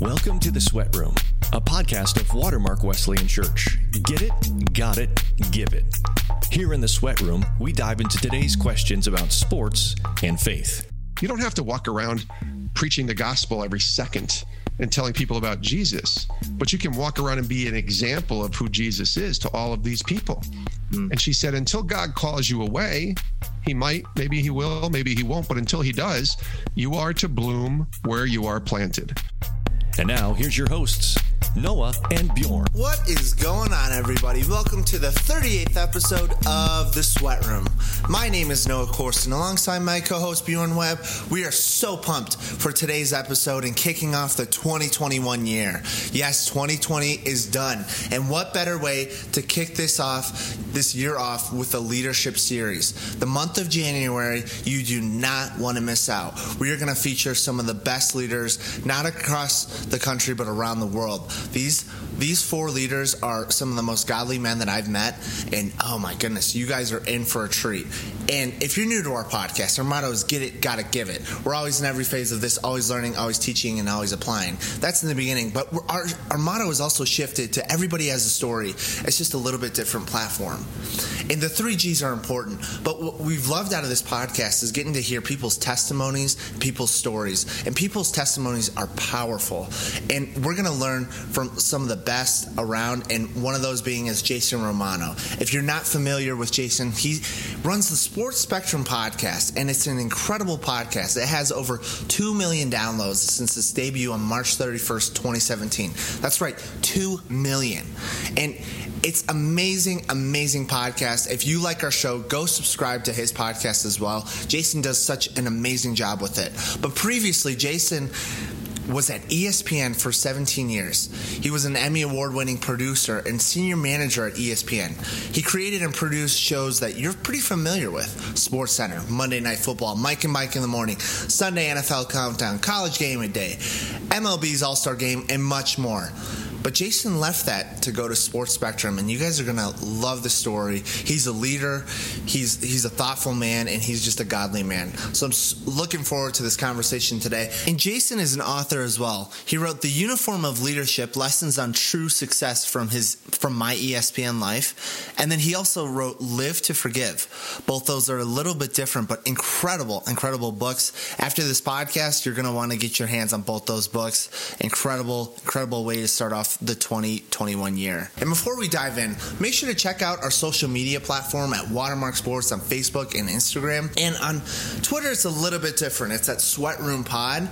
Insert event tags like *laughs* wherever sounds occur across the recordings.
Welcome to the Sweat Room, a podcast of Watermark Wesleyan Church. Get it, got it, give it. Here in the Sweat Room, we dive into today's questions about sports and faith. You don't have to walk around preaching the gospel every second and telling people about Jesus, but you can walk around and be an example of who Jesus is to all of these people. Mm. And she said, until God calls you away, he might, maybe he will, maybe he won't, but until he does, you are to bloom where you are planted. And now, here's your hosts, Noah and Bjorn. What is going on, everybody? Welcome to the 38th episode of The Sweat Room. My name is Noah Corson. Alongside my co host, Bjorn Webb, we are so pumped for today's episode and kicking off the 2021 year. Yes, 2020 is done. And what better way to kick this off, this year off, with a leadership series? The month of January, you do not want to miss out. We are going to feature some of the best leaders, not across the country, but around the world. These these four leaders are some of the most godly men that I've met, and oh my goodness, you guys are in for a treat. And if you're new to our podcast, our motto is "Get it, gotta give it." We're always in every phase of this, always learning, always teaching, and always applying. That's in the beginning, but our our motto is also shifted to "Everybody has a story." It's just a little bit different platform. And the three G's are important, but what we've loved out of this podcast is getting to hear people's testimonies, people's stories, and people's testimonies are powerful. And we're going to learn from some of the best around, and one of those being is Jason Romano. If you're not familiar with Jason, he runs the Sports Spectrum podcast, and it's an incredible podcast. It has over 2 million downloads since its debut on March 31st, 2017. That's right, 2 million. And it's amazing, amazing podcast. If you like our show, go subscribe to his podcast as well. Jason does such an amazing job with it. But previously, Jason was at ESPN for 17 years. He was an Emmy Award winning producer and senior manager at ESPN. He created and produced shows that you're pretty familiar with Sports Center, Monday Night Football, Mike and Mike in the Morning, Sunday NFL Countdown, College Game of Day, MLB's All Star Game, and much more. But Jason left that to go to Sports Spectrum, and you guys are gonna love the story. He's a leader, he's he's a thoughtful man, and he's just a godly man. So I'm looking forward to this conversation today. And Jason is an author as well. He wrote "The Uniform of Leadership: Lessons on True Success from his from My ESPN Life," and then he also wrote "Live to Forgive." Both those are a little bit different, but incredible, incredible books. After this podcast, you're gonna want to get your hands on both those books. Incredible, incredible way to start off off the 2021 year. And before we dive in, make sure to check out our social media platform at Watermark Sports on Facebook and Instagram. And on Twitter, it's a little bit different. It's at Sweat Room Pod.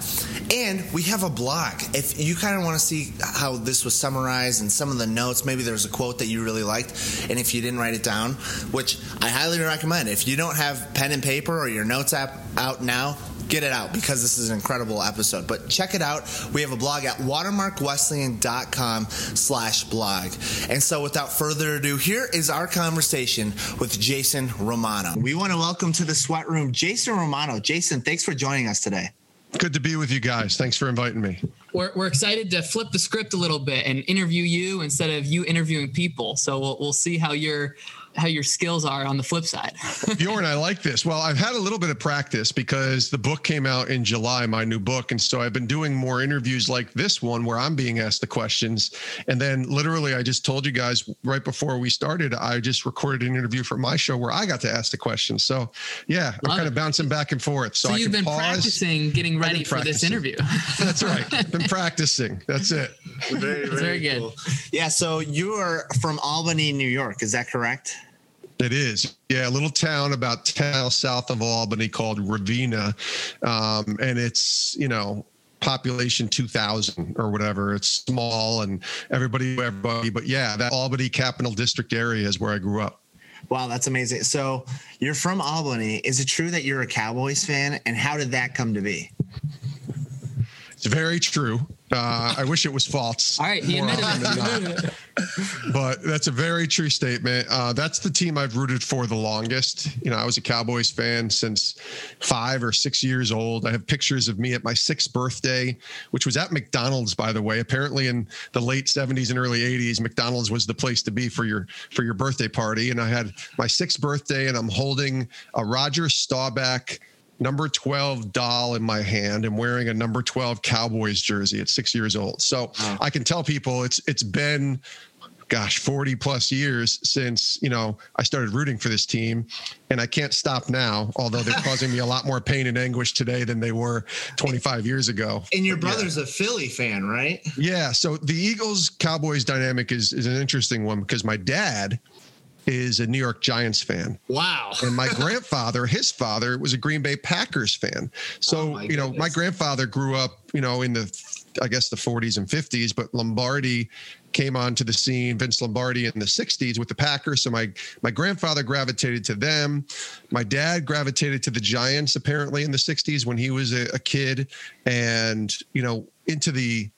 And we have a blog. If you kind of want to see how this was summarized and some of the notes, maybe there's a quote that you really liked. And if you didn't write it down, which I highly recommend, if you don't have pen and paper or your notes app out now, get it out because this is an incredible episode. But check it out. We have a blog at watermarkwesleyan.com slash blog. And so without further ado, here is our conversation with Jason Romano. We want to welcome to the sweat room Jason Romano. Jason, thanks for joining us today. Good to be with you guys. Thanks for inviting me. We're, we're excited to flip the script a little bit and interview you instead of you interviewing people. So we'll, we'll see how you're how your skills are on the flip side. *laughs* Bjorn, I like this. Well, I've had a little bit of practice because the book came out in July, my new book. And so I've been doing more interviews like this one where I'm being asked the questions. And then literally, I just told you guys right before we started, I just recorded an interview for my show where I got to ask the questions. So yeah, Love I'm kind it. of bouncing back and forth. So, so you've been pause. practicing getting ready for practicing. this interview. *laughs* That's right. I've been practicing. That's it. Very, very, very good. Cool. Yeah. So you are from Albany, New York. Is that correct? It is. Yeah, a little town about 10 miles south of Albany called Ravena. Um, and it's, you know, population 2000 or whatever. It's small and everybody, everybody. But yeah, that Albany Capital District area is where I grew up. Wow, that's amazing. So you're from Albany. Is it true that you're a Cowboys fan? And how did that come to be? It's very true. Uh, I wish it was false. All right, he admitted it. but that's a very true statement. Uh, that's the team I've rooted for the longest. You know, I was a Cowboys fan since five or six years old. I have pictures of me at my sixth birthday, which was at McDonald's, by the way. Apparently, in the late '70s and early '80s, McDonald's was the place to be for your for your birthday party. And I had my sixth birthday, and I'm holding a Roger Staubach number 12 doll in my hand and wearing a number 12 Cowboys jersey at six years old. So wow. I can tell people it's it's been gosh 40 plus years since you know i started rooting for this team and i can't stop now although they're *laughs* causing me a lot more pain and anguish today than they were 25 years ago and your brother's yeah. a philly fan right yeah so the eagles cowboys dynamic is is an interesting one because my dad is a New York Giants fan. Wow. And my *laughs* grandfather, his father, was a Green Bay Packers fan. So, oh you know, my grandfather grew up, you know, in the, I guess, the 40s and 50s, but Lombardi came onto the scene, Vince Lombardi in the 60s with the Packers. So my my grandfather gravitated to them. My dad gravitated to the Giants apparently in the 60s when he was a, a kid. And, you know, into the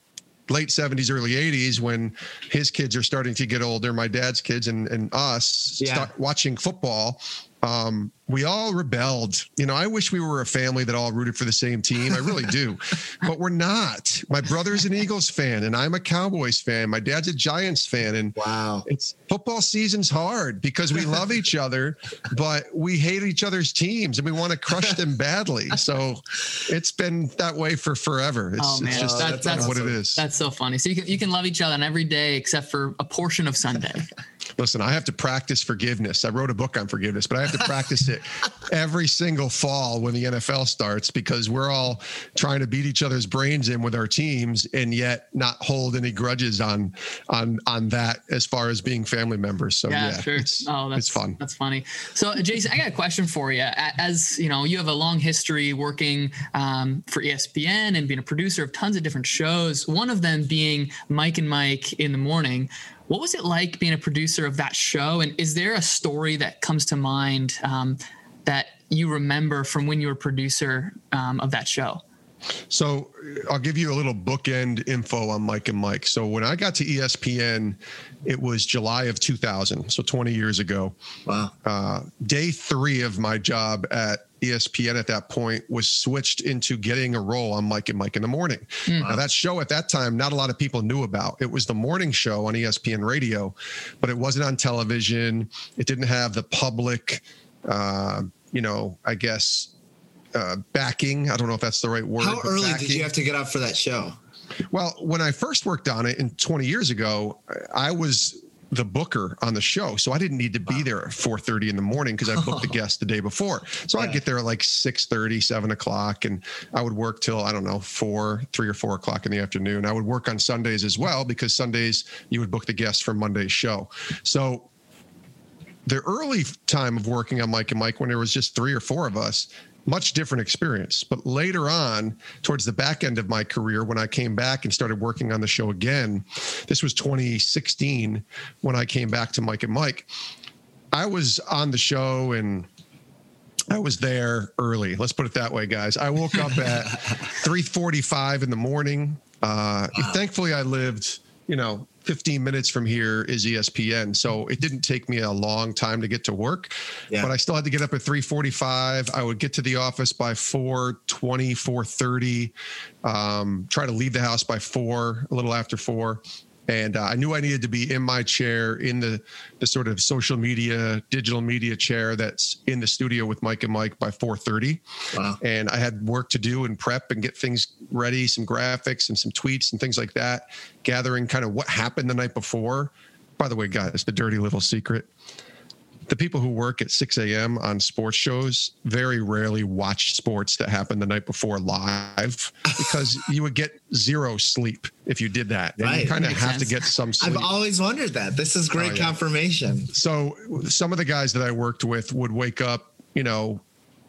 late 70s, early 80s, when his kids are starting to get older, my dad's kids and, and us yeah. start watching football um, we all rebelled. You know, I wish we were a family that all rooted for the same team. I really do, *laughs* but we're not. My brother's an Eagles fan, and I'm a Cowboys fan. My dad's a Giants fan, and wow, it's football season's hard because we love each other, but we hate each other's teams and we want to crush them badly. So it's been that way for forever. It's, oh man, it's just that's, that's what it is. That's so funny. So you can you can love each other on every day except for a portion of Sunday. *laughs* Listen, I have to practice forgiveness. I wrote a book on forgiveness, but I have to practice it every single fall when the NFL starts because we're all trying to beat each other's brains in with our teams and yet not hold any grudges on on on that as far as being family members. So yeah, yeah sure. it's, oh, that's, it's fun. That's funny. So Jason, I got a question for you. As you know, you have a long history working um, for ESPN and being a producer of tons of different shows. One of them being Mike and Mike in the morning. What was it like being a producer of that show? And is there a story that comes to mind um, that you remember from when you were producer um, of that show? So I'll give you a little bookend info on Mike and Mike. So when I got to ESPN, it was July of 2000, so 20 years ago. Wow. Uh, day three of my job at ESPN at that point was switched into getting a role on Mike and Mike in the morning. Mm. Now that show at that time, not a lot of people knew about. It was the morning show on ESPN radio, but it wasn't on television. It didn't have the public, uh, you know, I guess uh, backing. I don't know if that's the right word. How early backing. did you have to get up for that show? Well, when I first worked on it in 20 years ago, I was the booker on the show. So I didn't need to be wow. there at 4.30 in the morning because I booked the *laughs* guest the day before. So yeah. I'd get there at like 6.30, 7 o'clock, and I would work till, I don't know, 4, 3 or 4 o'clock in the afternoon. I would work on Sundays as well because Sundays you would book the guests for Monday's show. So the early time of working on Mike and Mike when there was just three or four of us, much different experience. But later on, towards the back end of my career, when I came back and started working on the show again, this was 2016 when I came back to Mike and Mike. I was on the show and I was there early. Let's put it that way, guys. I woke up *laughs* at 3:45 in the morning. Uh, wow. Thankfully, I lived, you know, 15 minutes from here is ESPN. So it didn't take me a long time to get to work, yeah. but I still had to get up at 3:45. I would get to the office by 4:20, 4:30. Um, try to leave the house by four, a little after four, and uh, I knew I needed to be in my chair in the the sort of social media, digital media chair that's in the studio with Mike and Mike by 4:30. Wow. And I had work to do and prep and get things ready, some graphics and some tweets and things like that, gathering kind of what happened the night before. By the way, guys, the dirty little secret the people who work at 6 a.m. on sports shows very rarely watch sports that happen the night before live because *laughs* you would get zero sleep if you did that. And right. you kind of have sense. to get some sleep. I've always wondered that. This is great oh, yeah. confirmation. So some of the guys that I worked with would wake up, you know,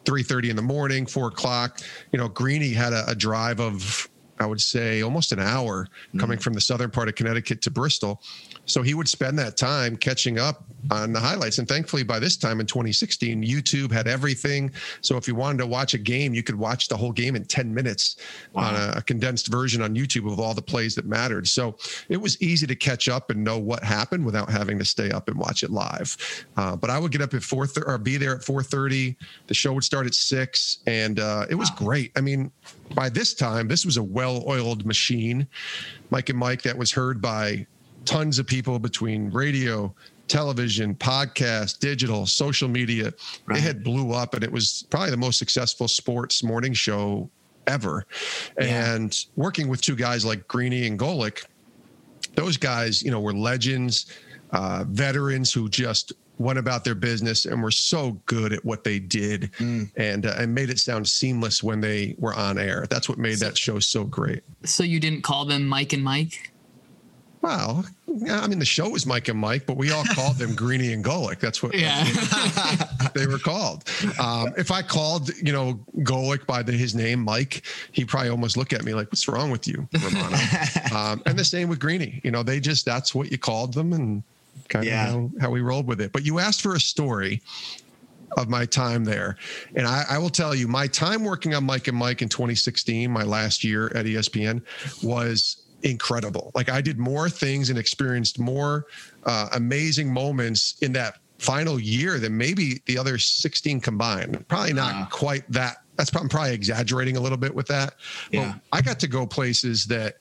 3.30 in the morning, 4 o'clock. You know, Greeny had a, a drive of I would say almost an hour coming mm. from the southern part of Connecticut to Bristol. So he would spend that time catching up on the highlights. And thankfully, by this time in 2016, YouTube had everything. So if you wanted to watch a game, you could watch the whole game in 10 minutes wow. on a, a, condensed version on YouTube of all the plays that mattered. So it was easy to catch up and know what happened without having to stay up and watch it live. Uh, but I would get up at 4 or be there at 4:30. The show would start at six, and uh, it was wow. great. I mean, by this time, this was a well-oiled machine. Mike and Mike that was heard by tons of people between radio, television, podcast, digital, social media. Right. It had blew up and it was probably the most successful sports morning show ever. Yeah. And working with two guys like Greeny and Golic, those guys, you know, were legends, uh, veterans who just went about their business and were so good at what they did mm. and uh, and made it sound seamless when they were on air. That's what made so, that show so great. So you didn't call them Mike and Mike? Well, I mean, the show was Mike and Mike, but we all called them *laughs* Greeny and Golic. That's what, yeah. *laughs* they were called. Um, if I called, you know, Golic by the, his name, Mike, he probably almost look at me like, "What's wrong with you, Romano?" *laughs* um, and the same with Greeny. You know, they just that's what you called them, and kind yeah. of how, how we rolled with it. But you asked for a story of my time there. And I, I, will tell you, my time working on Mike and Mike in 2016, my last year at ESPN, was incredible. Like I did more things and experienced more uh, amazing moments in that final year than maybe the other 16 combined. Probably not uh, quite that. That's probably, I'm probably exaggerating a little bit with that. Yeah. But I got to go places that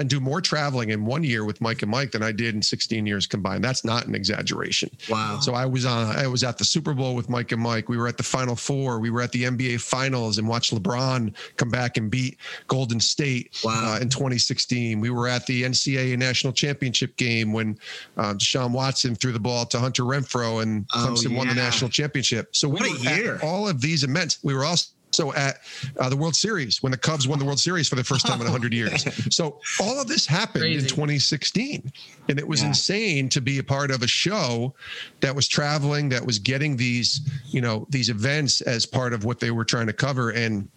and do more traveling in one year with Mike and Mike than I did in 16 years combined. That's not an exaggeration. Wow. So I was on I was at the Super Bowl with Mike and Mike. We were at the Final Four. We were at the NBA Finals and watched LeBron come back and beat Golden State wow. uh, in 2016. We were at the NCAA National Championship game when uh, Deshaun Watson threw the ball to Hunter Renfrow and oh, Clemson yeah. won the national championship. So what we a year. all of these events. We were also so at uh, the World Series when the Cubs won the World Series for the first time in 100 years. *laughs* So all of this happened Crazy. in 2016. And it was yeah. insane to be a part of a show that was traveling, that was getting these, you know, these events as part of what they were trying to cover. And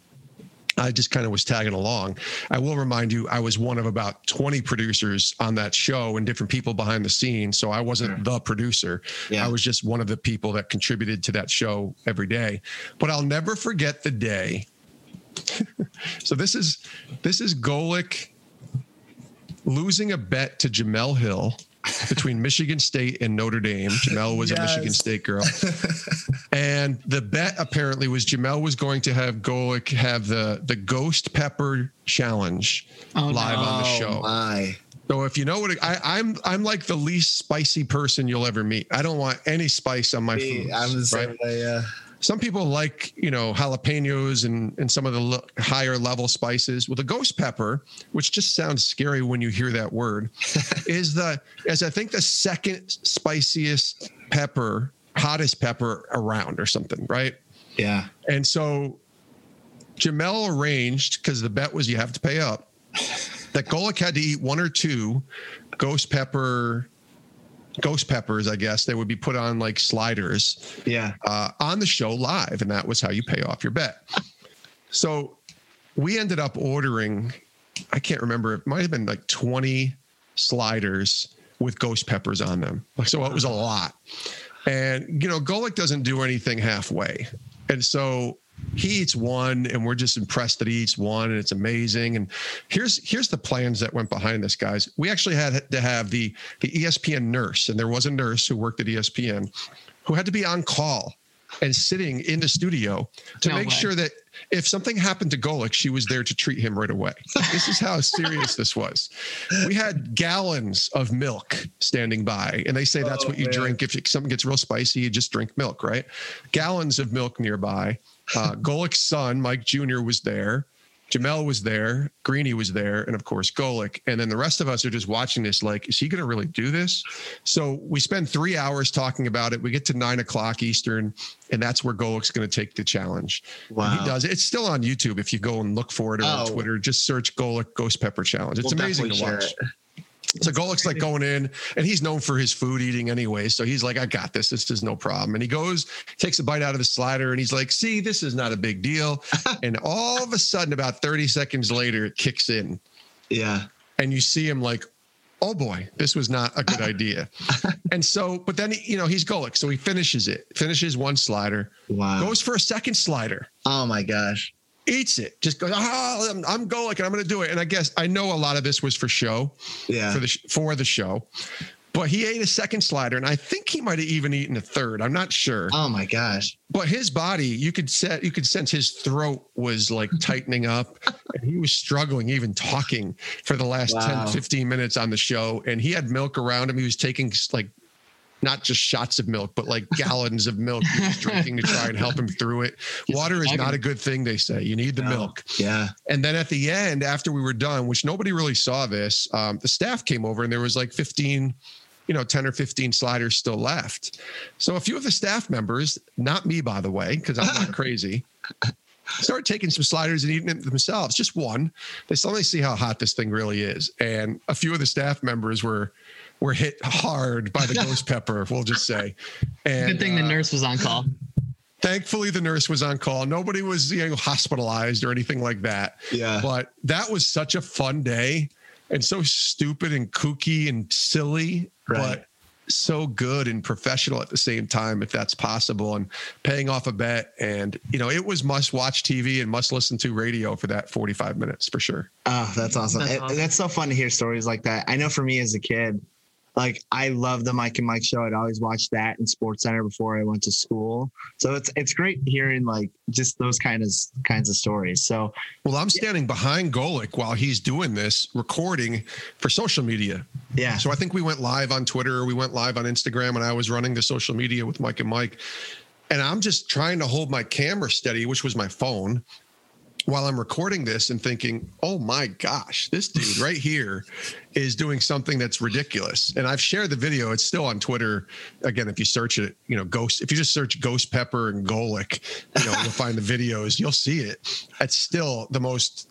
I just kind of was tagging along. I will remind you, I was one of about 20 producers on that show and different people behind the scenes. So I wasn't sure. the producer. Yeah. I was just one of the people that contributed to that show every day. But I'll never forget the day. *laughs* so this is this is Golic losing a bet to Jemele Hill *laughs* between Michigan State and Notre Dame. Jemele was yes. a Michigan State girl. *laughs* and the bet apparently was Jemele was going to have Golic have the the ghost pepper challenge oh, live no. on the show. Oh, my. So if you know what it, I, I'm, I'm like the least spicy person you'll ever meet. I don't want any spice on my food. I'm the same right? way. Yeah some people like you know jalapenos and and some of the higher level spices. With a ghost pepper which just sounds scary when you hear that word *laughs* is the as i think the second spiciest pepper hottest pepper around or something right? Yeah. And so jemele arranged because the bet was you have to pay up that Golic had to eat one or two ghost pepper ghost peppers, I guess, they would be put on like sliders. Yeah. Uh, on the show live, and that was how you pay off your bet. *laughs* so we ended up ordering, I can't remember, it might have been like 20 sliders with ghost peppers on them. Like so it was a lot. And, you know, Golic doesn't do anything halfway. And so he eats one and we're just impressed that he eats one and it's amazing and here's here's the plans that went behind this guys we actually had to have the the espn nurse and there was a nurse who worked at espn who had to be on call and sitting in the studio to no make way. sure that if something happened to Golic, she was there to treat him right away. This is how serious this was. We had gallons of milk standing by, and they say that's oh, what you man. drink if something gets real spicy. You just drink milk, right? Gallons of milk nearby. Uh, Golic's son, Mike Jr., was there. Jemele was there, Greeny was there, and of course Golic. And then the rest of us are just watching this, like, is he going to really do this? So we spend three hours talking about it. We get to nine o'clock Eastern, and that's where Golic's going to take the challenge. Wow. And he does it. It's still on YouTube if you go and look for it or oh. on Twitter. Just search Golic Ghost Pepper Challenge. It's we'll amazing to watch. It. So Golic's like going in, and he's known for his food eating anyway. So he's like, I got this. This is no problem. And he goes, takes a bite out of the slider, and he's like, See, this is not a big deal. *laughs* and all of a sudden, about 30 seconds later, it kicks in. Yeah. And you see him like, oh boy, this was not a good idea. *laughs* and so, but then, you know, he's Golic. So he finishes it, finishes one slider, wow. goes for a second slider. Oh my gosh eats it. Just goes, oh, I'm, I'm Golic and I'm going to do it. And I guess I know a lot of this was for show, yeah, for the for the show. But he ate a second slider, and I think he might have even eaten a third. I'm not sure. Oh my gosh! But his body, you could set, you could sense his throat was like *laughs* tightening up, and he was struggling, even talking for the last wow. 10, 15 minutes on the show. And he had milk around him. He was taking like not just shots of milk, but like gallons of milk he was *laughs* drinking to try and help him through it. Water is not a good thing, they say. You need the No. milk. Yeah. And then at the end, after we were done, which nobody really saw this, um, the staff came over and there was like 15, you know, 10 or 15 sliders still left. So a few of the staff members, not me, by the way, because I'm not *laughs* crazy, started taking some sliders and eating it themselves. Just one. They suddenly see how hot this thing really is. And a few of the staff members were were hit hard by the ghost pepper, we'll just say. And Good thing the uh, nurse was on call. thankfully the nurse was on call nobody was you know hospitalized or anything like that Yeah. but that was such a fun day and so stupid and kooky and silly Right. but so good and professional at the same time if that's possible and paying off a bet and you know it was must watch tv and must listen to radio for that 45 minutes for sure Oh, that's awesome. That's It- awesome. that's so fun to hear stories like that. I know for me as a kid, like I love the Mike and Mike show. I'd always watch that in Sports Center before I went to school. So it's it's great hearing like just those kind of kinds of stories. So well i'm standing behind golic while he's doing this recording for social media yeah, So I think we went live on Twitter, we went live on Instagram, and I was running the social media with Mike and Mike. And I'm just trying to hold my camera steady, which was my phone, while I'm recording this and thinking, oh my gosh, this dude right here is doing something that's ridiculous. And I've shared the video. It's still on Twitter. Again, if you search it, you know, Ghost, if you just search Ghost Pepper and Golic, you know, you'll find the videos, you'll see it. It's still the most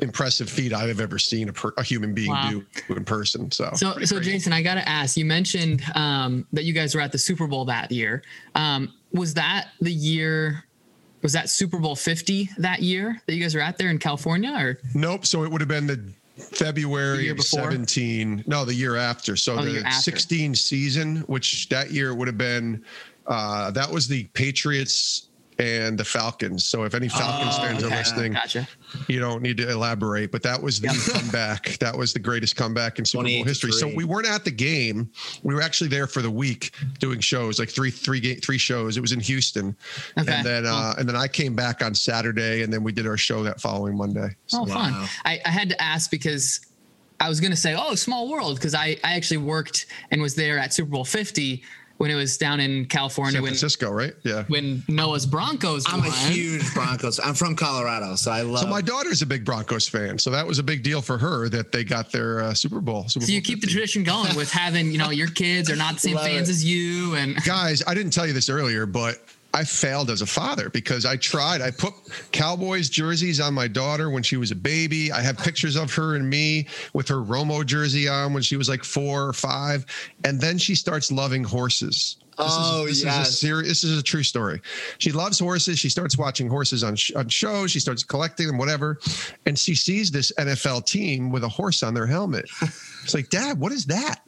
impressive feat I've ever seen a, per, a human being Wow. do in person. So, So, so crazy. Jason, I got to ask. You mentioned um, that you guys were at the Super Bowl that year. Um, was that the year? Was that Super Bowl Fifty that year that you guys were at there in California? Or Nope. So it would have been the February The of 17. No, the year after. So Oh, the the, after. 16 season, which that year would have been, uh, that was the Patriots and the Falcons. So if any Falcons Oh, fans okay. are listening, Gotcha. you don't need to elaborate, but that was the *laughs* comeback. That was the greatest comeback in Super Bowl history. So we weren't at the game. We were actually there for the week doing shows, like three, three, ga- three shows. It was in Houston, Okay. and then uh, and then I came back on Saturday, and then we did our show that following Monday. Oh, Wow. fun. I, I had to ask because I was going to say, oh, small world, because I, I actually worked and was there at Super Bowl 50 when it was down in California San when, Francisco, right? Yeah. when Noah's Broncos I'm a huge Broncos. I'm from Colorado, so I love. So my daughter's a big Broncos fan, so that was a big deal for her that they got their uh, Super Bowl. Super So you Bowl keep the tradition going with having, you know, your kids are not the same Love fans it. as you. And guys. I didn't tell you this earlier, but I failed as a father because I tried. I put Cowboys jerseys on my daughter when she was a baby. I have pictures of her and me with her Romo jersey on when she was like four or five, and then she starts loving horses. This Oh, is, this yes. is a oh, serious. This is a true story. She loves horses. She starts watching horses on sh- on shows. She starts collecting them, whatever, and she sees this NFL team with a horse on their helmet. It's like, Dad, what is that?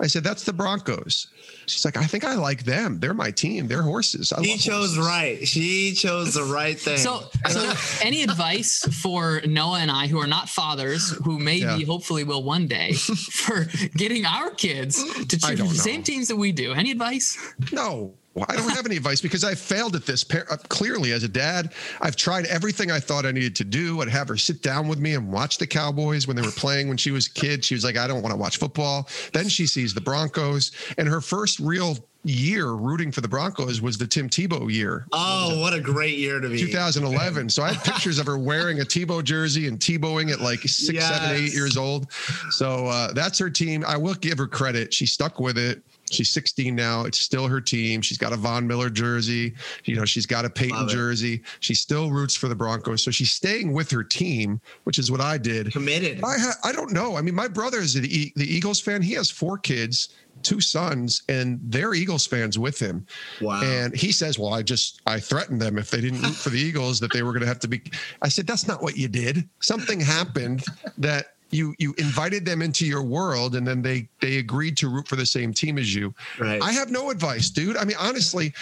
I said, that's the Broncos. She's like, I think I like them. They're my team. They're horses. I She love chose horses." right. She chose the right thing. so, so any advice for Noah and I, who are not fathers, who maybe Yeah. hopefully will one day, *laughs* for getting our kids to choose the don't same teams that we do? Any advice? No, I don't have any advice because I failed at this. Par- uh, Clearly, as a dad, I've tried everything I thought I needed to do. I'd have her sit down with me and watch the Cowboys when they were playing when she was a kid. She was like, I don't want to watch football. Then she sees the Broncos. And her first real year rooting for the Broncos was the Tim Tebow year. oh, what a great year to be. 2011. So I have pictures of her wearing a Tebow jersey and Tebowing at like six, seven, eight Yes. years old. So uh, that's her team. I will give her credit. She stuck with it. She's 16 now. It's still her team. She's got a Von Miller jersey. You know, she's got a Peyton jersey. She still roots for the Broncos. So she's staying with her team, which is what I did. Committed. I ha- I don't know. I mean, my brother is the, E- the Eagles fan. He has four kids, two sons, and they're Eagles fans with him. Wow. And he says, "Well, I just I threatened them if they didn't root for the *laughs* Eagles that they were going to have to be." I said, "That's not what you did. Something happened that." You you invited them into your world, and then they they agreed to root for the same team as you. Right. I have no advice, dude. I mean, honestly,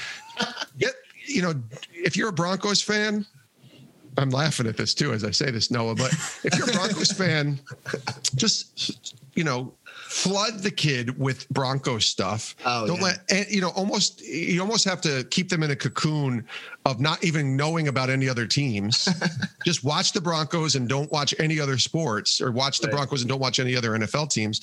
get you know, if you're a Broncos fan, I'm laughing at this too as I say this, Noah. But if you're a Broncos fan, just you know, flood the kid with Bronco stuff. Oh, Don't yeah. let and, you know almost you almost have to keep them in a cocoon of not even knowing about any other teams. *laughs* Just watch the Broncos and don't watch any other sports, or watch the Right. Broncos and don't watch any other NFL teams.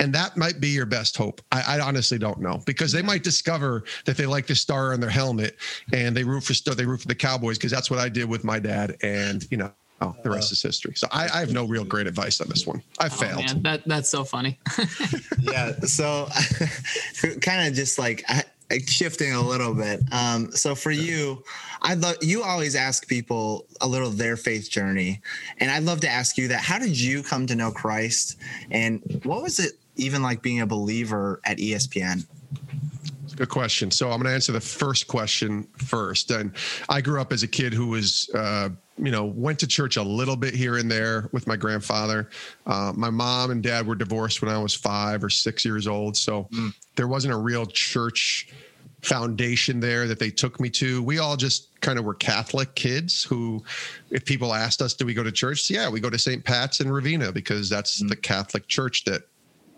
And that might be your best hope. I, I honestly don't know because they might discover that they like the star on their helmet and they root for they root for the Cowboys because that's what I did with my dad, and you know. Oh, the rest is history. So I, I have no real great advice on this one. I Oh, failed. man, that that's so funny. *laughs* yeah. So, *laughs* kind of just like I- shifting a little bit. Um, so for you, I'd love you always ask people a little of their faith journey, and I'd love to ask you that. How did you come to know Christ, and what was it even like being a believer at ESPN? Good question. So I'm going to answer the first question first. And I grew up as a kid who was, uh, you know, went to church a little bit here and there with my grandfather. Uh, my mom and dad were divorced when I was five or six years old. So there wasn't a real church foundation there that they took me to. We all just kind of were Catholic kids who, if people asked us, do we go to church? Yeah, we go to St. Pat's in Ravena because that's the Catholic church that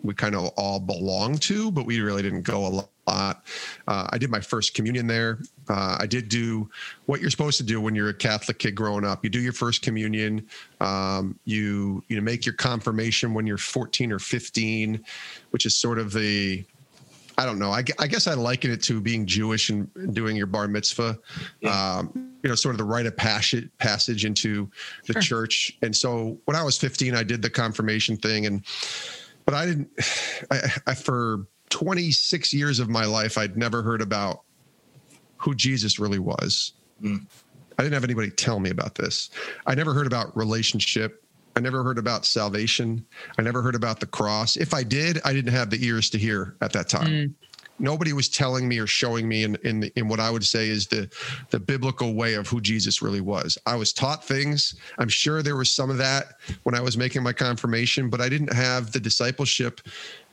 we kind of all belong to, but we really didn't go a lot. Uh, I did my first communion there. Uh, I did do what you're supposed to do when you're a Catholic kid growing up. You do your first communion. Um, you you know make your confirmation when you're 14 or 15, which is sort of the I don't know. I, I guess I liken it to being Jewish and doing your bar mitzvah. Um, you know, sort of the rite of passage passage into the Sure. church. And so when I was 15, I did the confirmation thing, and but I didn't. *sighs* I, I for 26 years of my life, I'd never heard about who Jesus really was. Mm. I didn't have anybody tell me about this. I never heard about relationship. I never heard about salvation. I never heard about the cross. If I did, I didn't have the ears to hear at that time. Mm. Nobody was telling me or showing me in in, the, in what I would say is the the biblical way of who Jesus really was. I was taught things. I'm sure there was some of that when I was making my confirmation, but I didn't have the discipleship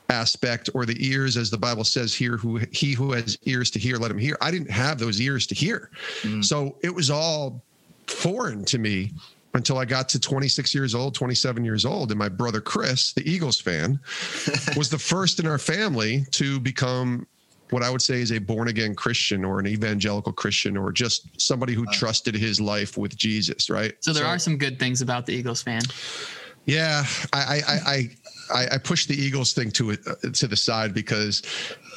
aspect or the ears as the bible says here who he who has ears to hear let him hear i didn't have those ears to hear mm. so it was all foreign to me until i got to 26 years old 27 years old and my brother chris the eagles fan *laughs* was the first in our family to become what i would say is a born again christian or an evangelical christian or just somebody who trusted his life with jesus right So there are some good things about the Eagles fan. yeah, I I I I, I pushed the Eagles thing to it uh, to the side because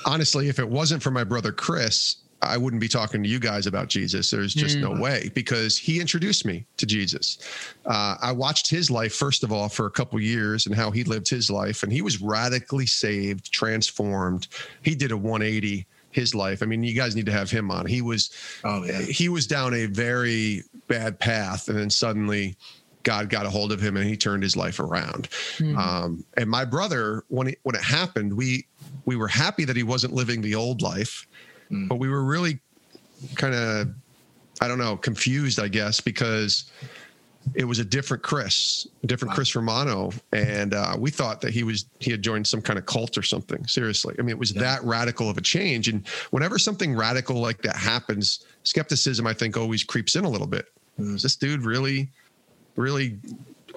honestly, if it wasn't for my brother Chris, I wouldn't be talking to you guys about Jesus. There's just no way because he introduced me to Jesus. Uh, I watched his life first of all for a couple years and how he lived his life, and he was radically saved, transformed. He did a 180 his life. I mean, you guys need to have him on. He was Oh yeah. he was down a very bad path and then suddenly god got a hold of him and he turned his life around um, and my brother when it when it happened we we were happy that he wasn't living the old life but we were really kind of i don't know confused i guess because it was a different Chris, a different Chris Romano, and uh, we thought that he was he had joined some kind of cult or something. Seriously, I mean, it was that radical of a change. And whenever something radical like that happens, skepticism I think always creeps in a little bit. Is this dude really, really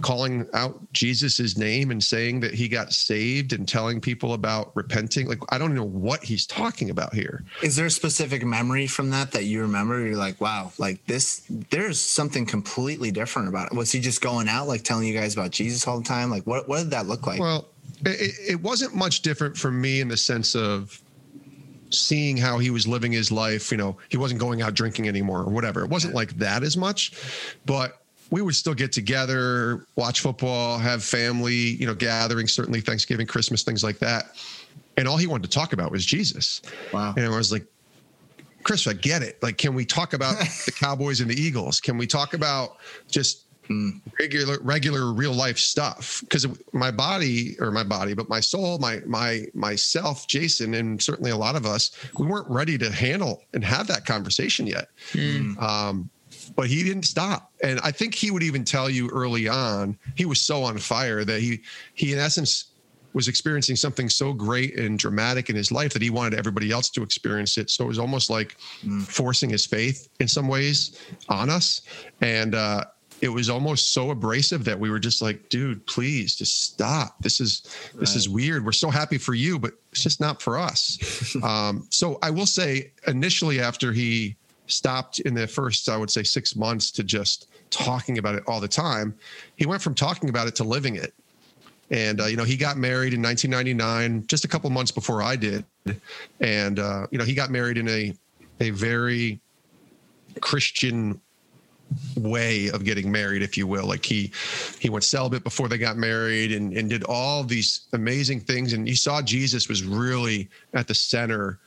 calling out Jesus's name and saying that he got saved and telling people about repenting? Like I don't know what he's talking about here. Is there a specific memory from that that you remember? You're like, wow, like this, there's something completely different about it. Was he just going out, like telling you guys about Jesus all the time? Like, what, what did that look like? Well, it, it wasn't much different for me in the sense of seeing how he was living his life. You know, he wasn't going out drinking anymore or whatever. It wasn't like that as much, but we would still get together, watch football, have family, you know, gatherings, certainly Thanksgiving, Christmas, things like that. And all he wanted to talk about was Jesus. wow. And I was like, Chris, I get it. Like, can we talk about *laughs* the Cowboys and the Eagles? Can we talk about just regular, regular, real life stuff? Because my body, or my body, but my soul, my my myself, Jason, and certainly a lot of us, we weren't ready to handle and have that conversation yet. Um, but he didn't stop, and I think he would even tell you early on he was so on fire that he he in essence was experiencing something so great and dramatic in his life that he wanted everybody else to experience it. So it was almost like forcing his faith in some ways on us. And uh, it was almost so abrasive that we were just like, dude, please just stop. This is this is weird. We're so happy for you, but it's just not for us. *laughs* um, so I will say, initially after he stopped in the first, I would say six months to just talking about it all the time, he went from talking about it to living it. And uh, you know, he got married in 1999, just a couple months before I did. And uh, you know, he got married in a a very Christian way of getting married, if you will. Like he he went celibate before they got married and, and did all these amazing things. And you saw Jesus was really at the center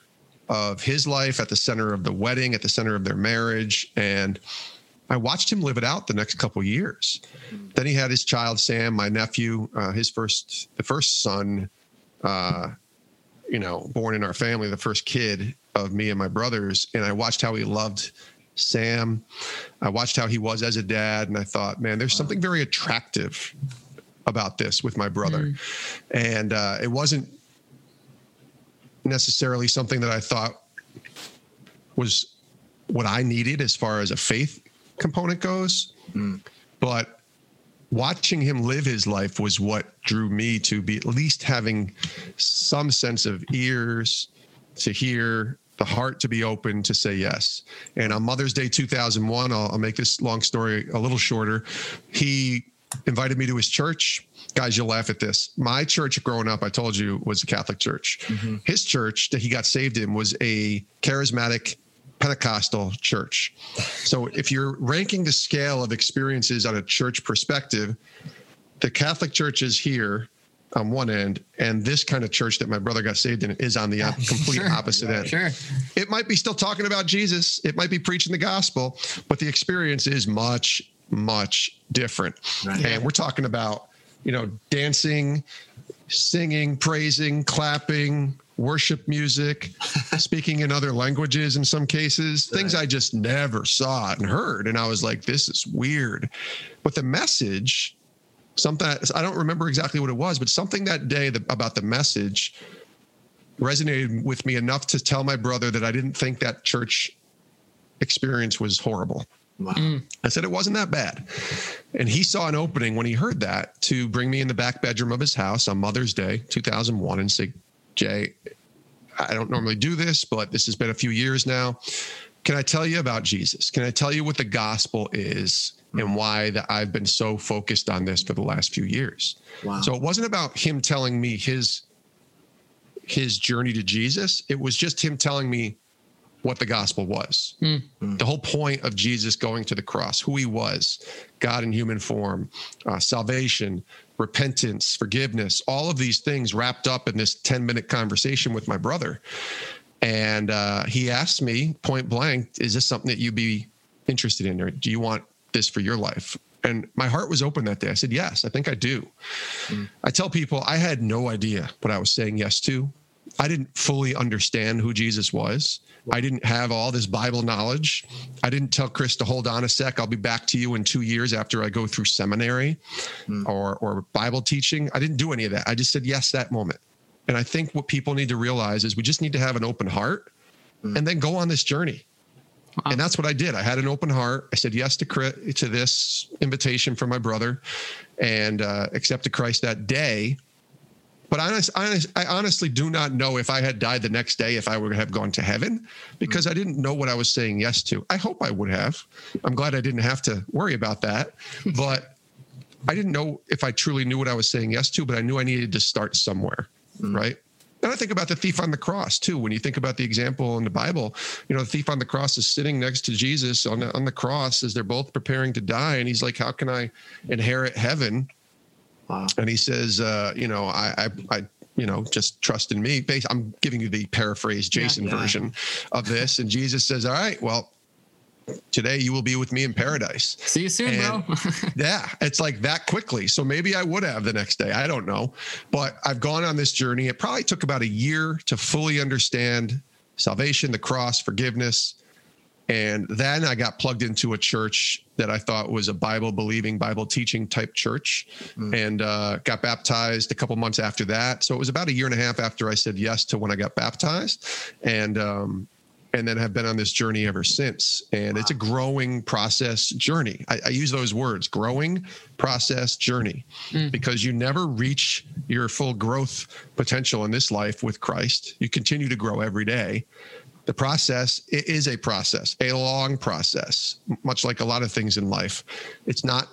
of his life, at the center of the wedding, at the center of their marriage. And I watched him live it out the next couple years. Then he had his child Sam, my nephew, uh, his first the first son, uh, you know, born in our family, the first kid of me and my brothers. And I watched how he loved Sam. I watched how he was as a dad, and I thought, man, there's something very attractive about this with my brother. Mm. And uh, it wasn't necessarily something that I thought was what I needed as far as a faith component goes. Mm. But watching him live his life was what drew me to be at least having some sense of ears to hear the heart to be open to say yes. And on Mother's Day 2001, I'll, I'll, make this long story a little shorter. He invited me to his church. Guys, you'll laugh at this. My church growing up, I told you, was a Catholic church. Mm-hmm. His church that he got saved in was a charismatic Pentecostal church. So if you're ranking the scale of experiences on a church perspective, the Catholic church is here on one end, and this kind of church that my brother got saved in is on the *laughs* complete sure. opposite end. Sure. It might be still talking about Jesus, it might be preaching the gospel, but the experience is much, much different. Right. And we're talking about, you know, dancing, singing, praising, clapping, worship music, *laughs* speaking in other languages in some cases, right. things I just never saw and heard. And I was like, this is weird. But the message something I don't remember exactly what it was, but something that day about the message resonated with me enough to tell my brother that I didn't think that church experience was horrible. Wow. Mm. I said it wasn't that bad. And he saw an opening when he heard that to bring me in the back bedroom of his house on Mother's Day, 2001, and say, Jay, I don't normally do this, but this has been a few years now. Can I tell you about Jesus? Can I tell you what the gospel is? and why that I've been so focused on this for the last few years. Wow. So it wasn't about him telling me his his journey to Jesus. It was just him telling me what the gospel was. Mm. The whole point of Jesus going to the cross, who he was, God in human form, uh, salvation, repentance, forgiveness, all of these things wrapped up in this 10 minute conversation with my brother. And uh, he asked me point blank, is this something that you'd be interested in? Or do you want this for your life? And my heart was open that day. I said, Yes, I think I do. Mm. I tell people I had no idea what I was saying yes to. I didn't fully understand who Jesus was. I didn't have all this Bible knowledge. I didn't tell Chris to hold on a sec. I'll be back to you in two years after I go through seminary mm. or, or Bible teaching. I didn't do any of that. I just said yes that moment. And I think what people need to realize is we just need to have an open heart mm. and then go on this journey. Wow. And that's what I did. I had an open heart. I said yes to to this invitation from my brother, and uh, accepted Christ that day. But honest, honest, I honestly do not know if I had died the next day if I would have gone to heaven because mm-hmm. I didn't know what I was saying yes to. I hope I would have. I'm glad I didn't have to worry about that. *laughs* but I didn't know if I truly knew what I was saying yes to, but I knew I needed to start somewhere. Mm-hmm. Right. And I think about the thief on the cross too. When you think about the example in the Bible, you know, the thief on the cross is sitting next to Jesus on the, on the cross as they're both preparing to die. And he's like, how can I inherit heaven? Wow. And he says, uh, you know, I, I, I, you know, just trust in me. I'm giving you the paraphrase Jason yeah, yeah. version of this. And Jesus says, all right, well, today you will be with me in paradise. See you soon, and bro. *laughs* yeah, it's like that quickly. So maybe I would have the next day. I don't know. But I've gone on this journey. It probably took about a year to fully understand salvation, the cross, forgiveness. And then I got plugged into a church that I thought was a Bible believing, Bible teaching type church mm. and uh, got baptized a couple months after that. So it was about a year and a half after I said yes to when I got baptized. And um, and then have been on this journey ever since. And wow. it's a growing process journey. I, I, use those words growing process journey mm. because you never reach your full growth potential in this life with Christ. You continue to grow every day. The process is a process, a long process, much like a lot of things in life. It's not,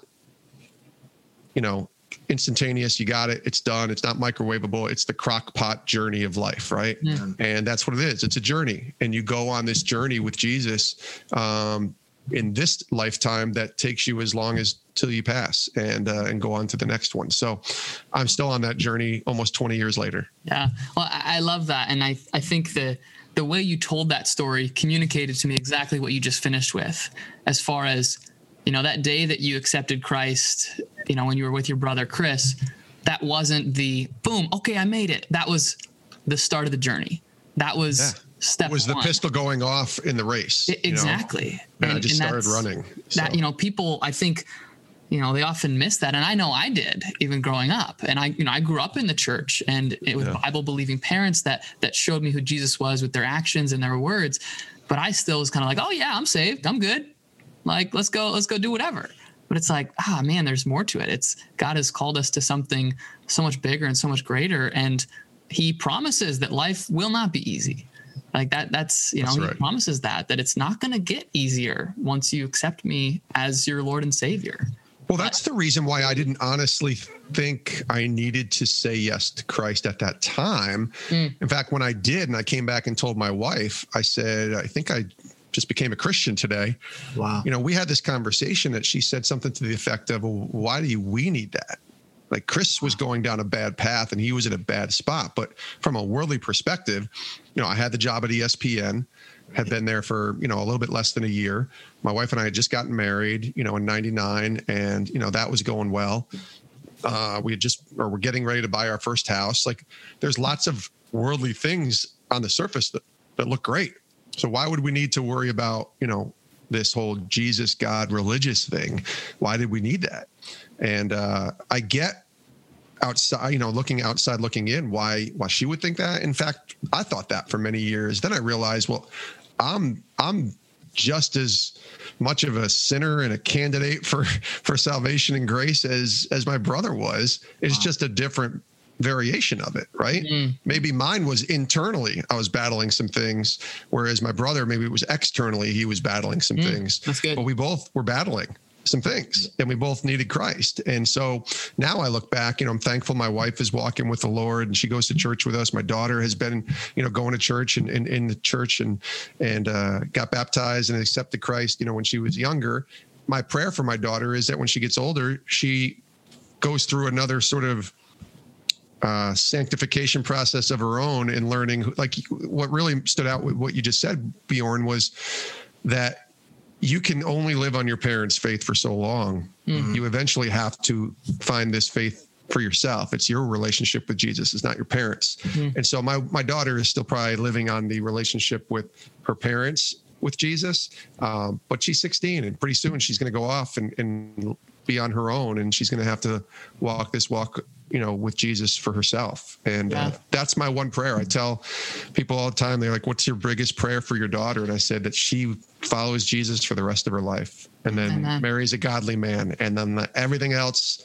you know, instantaneous. You got it. It's done. It's not microwavable. It's the crock pot journey of life, right? Yeah. And that's what it is. It's a journey, and you go on this journey with Jesus um, in this lifetime that takes you as long as till you pass and uh, and go on to the next one. So I'm still on that journey almost 20 years later. Yeah, well, I love that, and I I think the the way you told that story communicated to me exactly what you just finished with, as far as you know that day that you accepted Christ, you know when you were with your brother Chris, that wasn't the boom. Okay, I made it. That was the start of the journey. That was. Yeah. Step it was one. the pistol going off in the race. It, exactly. Know? And, and, I just and started running. So. That you know, people I think you know they often miss that. And i know i did even growing up. And i you know i grew up in the church and it was yeah. bible believing parents that that showed me who jesus was with their actions and their words. But i still was kind of like oh yeah i'm saved. I'm good. Like let's go let's go do whatever. But it's like ah man there's more to it. It's god has called us to something so much bigger and so much greater. And he promises that life will not be easy. Like that that's you know that's right. he promises that that it's not going to get easier once you accept me as your lord and savior well, that's the reason why I didn't honestly think I needed to say yes to Christ at that time. Mm. In fact, when I did and I came back and told my wife, I said, I think I just became a Christian today. Wow. You know, we had this conversation that she said something to the effect of, well, why do we need that? Like Chris was going down a bad path and he was in a bad spot. But from a worldly perspective, you know, I had the job at ESPN had been there for you know a little bit less than a year. My wife and I had just gotten married, you know, in '99, and you know that was going well. Uh, we had just or we're getting ready to buy our first house. Like, there's lots of worldly things on the surface that that look great. So why would we need to worry about you know this whole Jesus God religious thing? Why did we need that? And uh, I get outside you know looking outside looking in why why she would think that in fact i thought that for many years then i realized well I'm I'm just as much of a sinner and a candidate for *laughs* for salvation and grace as as my brother was. It's wow. just a different variation of it, right? Mm. Maybe mine was internally, I was battling some things, whereas my brother, maybe it was externally, he was battling some mm. things. That's good. But we both were battling some things and we both needed Christ. And so now I look back, you know, I'm thankful my wife is walking with the Lord and she goes to church with us. My daughter has been, you know, going to church and in the church and, and, uh, got baptized and accepted Christ, you know, when she was younger. My prayer for my daughter is that when she gets older, she goes through another sort of uh, sanctification process of her own and learning like what really stood out with what you just said bjorn was that you can only live on your parents' faith for so long. Mm-hmm. You eventually have to find this faith for yourself. It's your relationship with Jesus. It's not your parents. Mm-hmm. And so my my daughter is still probably living on the relationship with her parents with Jesus, um, but she's 16 and pretty soon she's going to go off and, and be on her own and she's going to have to walk this walk you know with jesus for herself. And uh, yeah. uh, that's my one prayer. I tell people all the time they're like what's your biggest prayer for your daughter? And i said that she follows jesus for the rest of her life. And then Amen. marries a godly man. And then the, everything else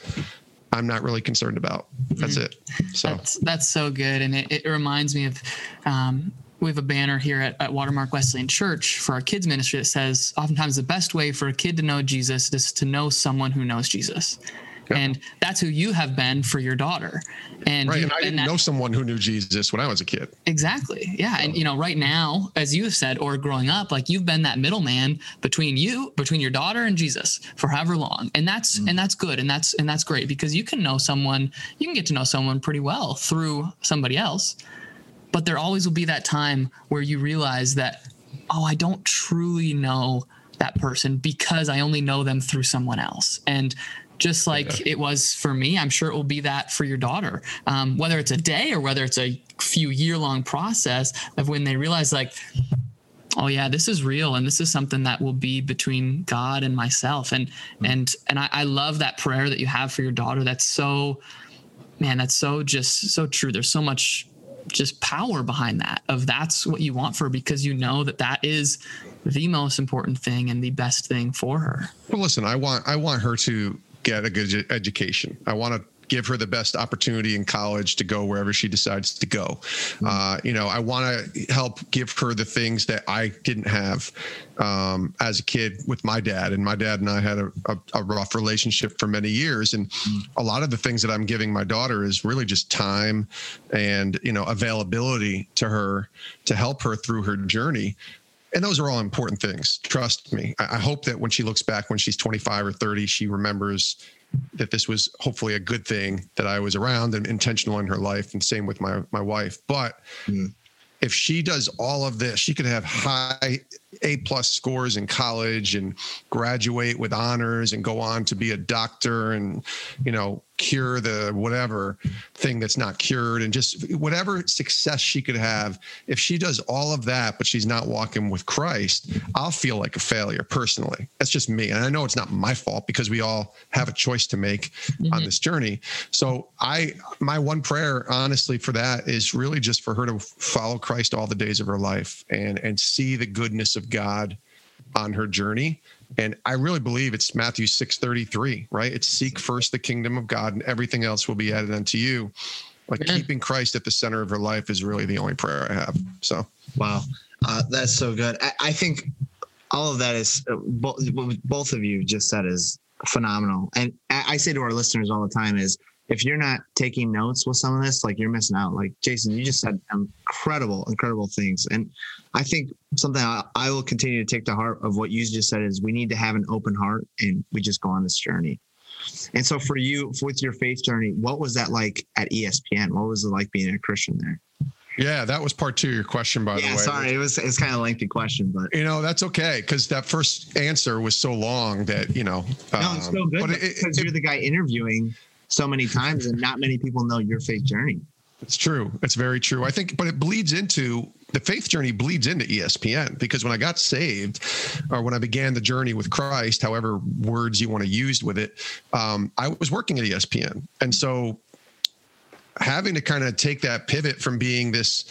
i'm not really concerned about. That's mm-hmm. it. So. That's, that's so good. And it, it reminds me of um, we have a banner here at, at, Watermark Wesleyan Church for our kids ministry that says oftentimes the best way for a kid to know Jesus is to know someone who knows Jesus. And that's who you have been for your daughter. And, right, and I didn't that, know someone who knew Jesus when I was a kid. Exactly. Yeah. And you know, right now, as you have said, or growing up, like you've been that middleman between you, between your daughter and Jesus for however long. And that's mm. and that's good. And that's and that's great because you can know someone, you can get to know someone pretty well through somebody else. But there always will be that time where you realize that, oh, I don't truly know that person because I only know them through someone else. And just like yeah. it was for me. I'm sure it will be that for your daughter, um, whether it's a day or whether it's a few year long process of when they realize, like, oh yeah, this is real, and this is something that will be between God and myself. And mm-hmm. and and I, I love that prayer that you have for your daughter. That's so, man, that's so just so true. There's so much just power behind that of that's what you want for her because you know that that is the most important thing and the best thing for her. Well, listen, I want I want her to get a good education. I want to give her the best opportunity in college to go wherever she decides to go. Mm-hmm. Uh, you know, I want to help give her the things that I didn't have um, as a kid with my dad. And my dad and I had a, a, a rough relationship for many years. And mm-hmm. a lot of the things that I'm giving my daughter is really just time and, you know, availability to her to help her through her journey and those are all important things trust me i hope that when she looks back when she's 25 or 30 she remembers that this was hopefully a good thing that I was around and intentional in her life, and same with my my wife. But mm. if she does all of this, she could have high A plus scores in college and graduate with honors and go on to be a doctor and you know cure the whatever thing that's not cured and just whatever success she could have. If she does all of that but she's not walking with christ i'll feel like a failure personally. That's just me. And i know it's not my fault because we all have a choice to make mm-hmm. on this journey. So i my one prayer honestly for that is really just for her to follow christ all the days of her life and and see the goodness of god on her journey and I really believe it's Matthew 6:33, right? It's seek first the kingdom of God and everything else will be added unto you. Like yeah. keeping Christ at the center of her life is really the only prayer I have. So, wow. Uh, that's so good. I, I, think all of that is uh, both, both of you just said is phenomenal. And I say to our listeners all the time is if you're not taking notes with some of this, like you're missing out. Like Jason, you just said incredible, incredible things. And I think something I, I, will continue to take to heart of what you just said is we need to have an open heart and we just go on this journey. And so for you, with your faith journey, what was that like at ESPN? What was it like being a Christian there? Yeah, that was part two of your question, by yeah, the way. Sorry, it was it's kind of a lengthy question, but you know that's okay because that first answer was so long that you know. No, it's so um, good because you're the guy interviewing so many times and not many people know your faith journey. It's true. It's very true. I think, but it bleeds into the faith journey bleeds into ESPN because when I got saved or when I began the journey with Christ, however words you want to use with it, um, I was working at ESPN. And so having to kind of take that pivot from being this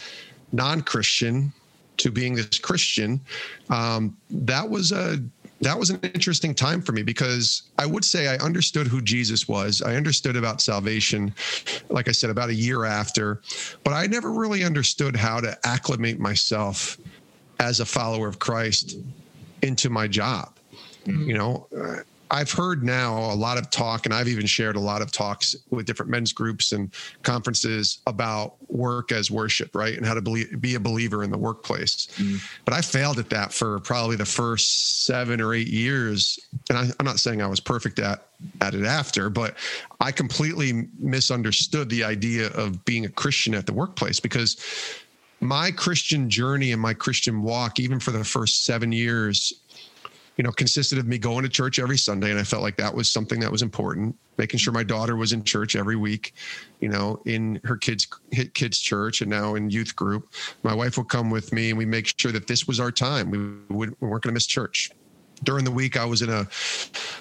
non Christian to being this Christian, um, that was a that was an interesting time for me because I would say I understood who Jesus was. I understood about salvation, like I said, about a year after, but I never really understood how to acclimate myself as a follower of Christ into my job. Mm-hmm. You know, I've heard now a lot of talk, and I've even shared a lot of talks with different men's groups and conferences about work as worship, right? And how to believe, be a believer in the workplace. Mm. But I failed at that for probably the first seven or eight years. And I, I'm not saying I was perfect at, at it after, but I completely misunderstood the idea of being a Christian at the workplace because my Christian journey and my Christian walk, even for the first seven years, you know, consisted of me going to church every Sunday. And I felt like that was something that was important, making sure my daughter was in church every week, you know, in her kids, kids church and now in youth group. My wife would come with me and we make sure that this was our time. We, would, we weren't going to miss church during the week i was in a,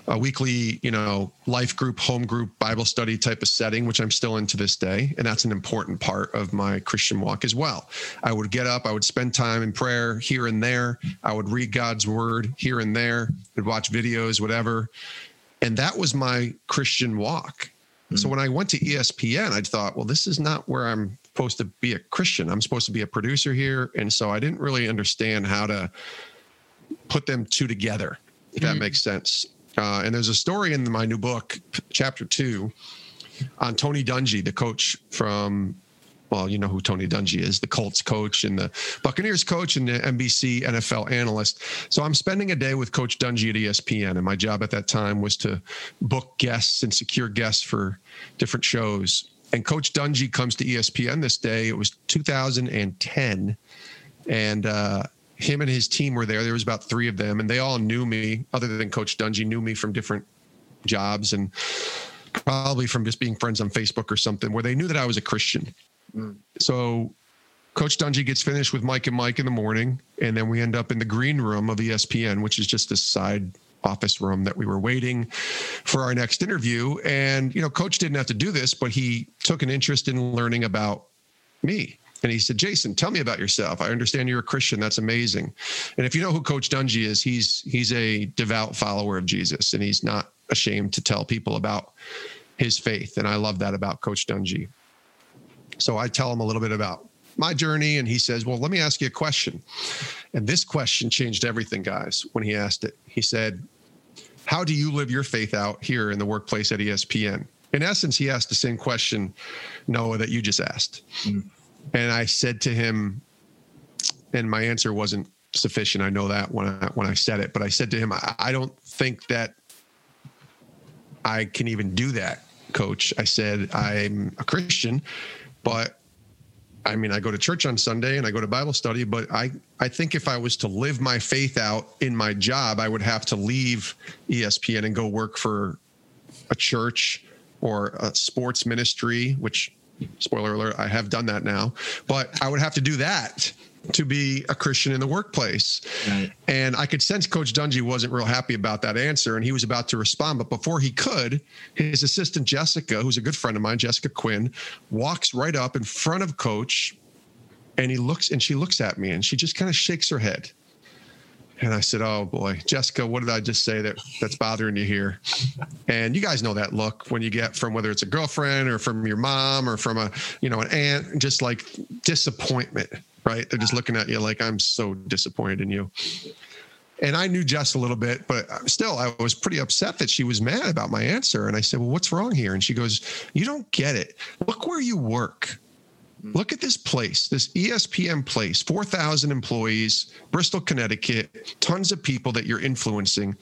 a weekly you know life group home group bible study type of setting which i'm still in to this day. And that's an important part of my christian walk as well. I would get up i would spend time in prayer here and there. I would read god's word here and there. I'd watch videos whatever. And that was my christian walk. Mm-hmm. so when i went to espn i thought well this is not where i'm supposed to be a christian. I'm supposed to be a producer here. And so i didn't really understand how to put them two together, if mm-hmm. that makes sense. Uh, and there's a story in my new book, chapter two, on Tony Dungy, the coach from, well, you know who Tony Dungy is, the Colts coach and the Buccaneers coach and the NBC NFL analyst. So I'm spending a day with Coach Dungy at ESPN, and my job at that time was to book guests and secure guests for different shows. And Coach Dungy comes to ESPN this day. It was 2010, and uh, him and his team were there. There was about three of them, and they all knew me, other than Coach Dungy, knew me from different jobs and probably from just being friends on Facebook or something, where they knew that I was a Christian. Mm. So Coach Dungy gets finished with Mike and Mike in the morning, and then we end up in the green room of ESPN, which is just this side office room that we were waiting for our next interview. And, you know, coach didn't have to do this, but he took an interest in learning about me And he said, Jason, tell me about yourself. I understand you're a Christian. That's amazing. And if you know who Coach Dungy is, he's he's a devout follower of Jesus and he's not ashamed to tell people about his faith. And I love that about Coach Dungy. So I tell him a little bit about my journey and he says, Well, let me ask you a question. And this question changed everything, guys, when he asked it. He said, How do you live your faith out here in the workplace at ESPN? In essence, he asked the same question, Noah, that you just asked. Mm-hmm. And I said to him, and my answer wasn't sufficient. I know that when I when I said it, but I said to him, I, I don't think that I can even do that, coach. I said, I'm a Christian, but I mean, I go to church on Sunday and I go to Bible study, but I, I think if I was to live my faith out in my job, I would have to leave ESPN and go work for a church or a sports ministry, which spoiler alert, I have done that now, but I would have to do that to be a Christian in the workplace. Right. And I could sense Coach Dungy wasn't real happy about that answer and he was about to respond. But before he could, his assistant Jessica, who's a good friend of mine, Jessica Quinn, walks right up in front of Coach and he looks and she looks at me and she just kind of shakes her head. And I said, "Oh boy, Jessica, what did I just say that that's bothering you here?" And you guys know that look when you get from whether it's a girlfriend or from your mom or from a you know an aunt, just like disappointment, right? They're just looking at you like I'm so disappointed in you. And I knew Jess a little bit, but still, I was pretty upset that she was mad about my answer. And I said, "Well, what's wrong here?" And she goes, "You don't get it. Look where you work." Look at this place, this ESPN place, 4,000 employees, Bristol, Connecticut, tons of people that you're influencing.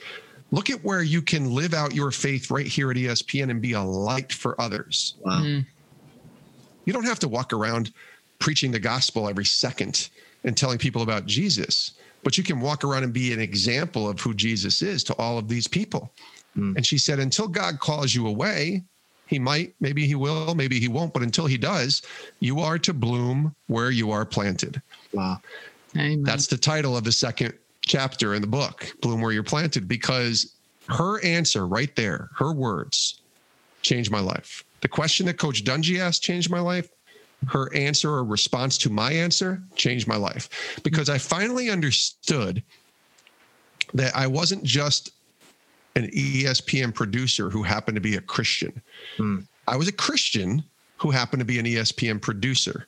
Look at where you can live out your faith right here at ESPN and be a light for others. Wow. Mm. You don't have to walk around preaching the gospel every second and telling people about Jesus, but you can walk around and be an example of who Jesus is to all of these people. Mm. And she said, until God calls you away, he might, maybe he will, maybe he won't, but until he does, you are to bloom where you are planted. Wow. Amen. That's the title of the second chapter in the book, Bloom Where You're Planted, because her answer right there, her words changed my life. The question that Coach Dungy asked changed my life. Her answer or response to my answer changed my life because I finally understood that I wasn't just an ESPN producer who happened to be a Christian. Hmm. I was a Christian who happened to be an ESPN producer.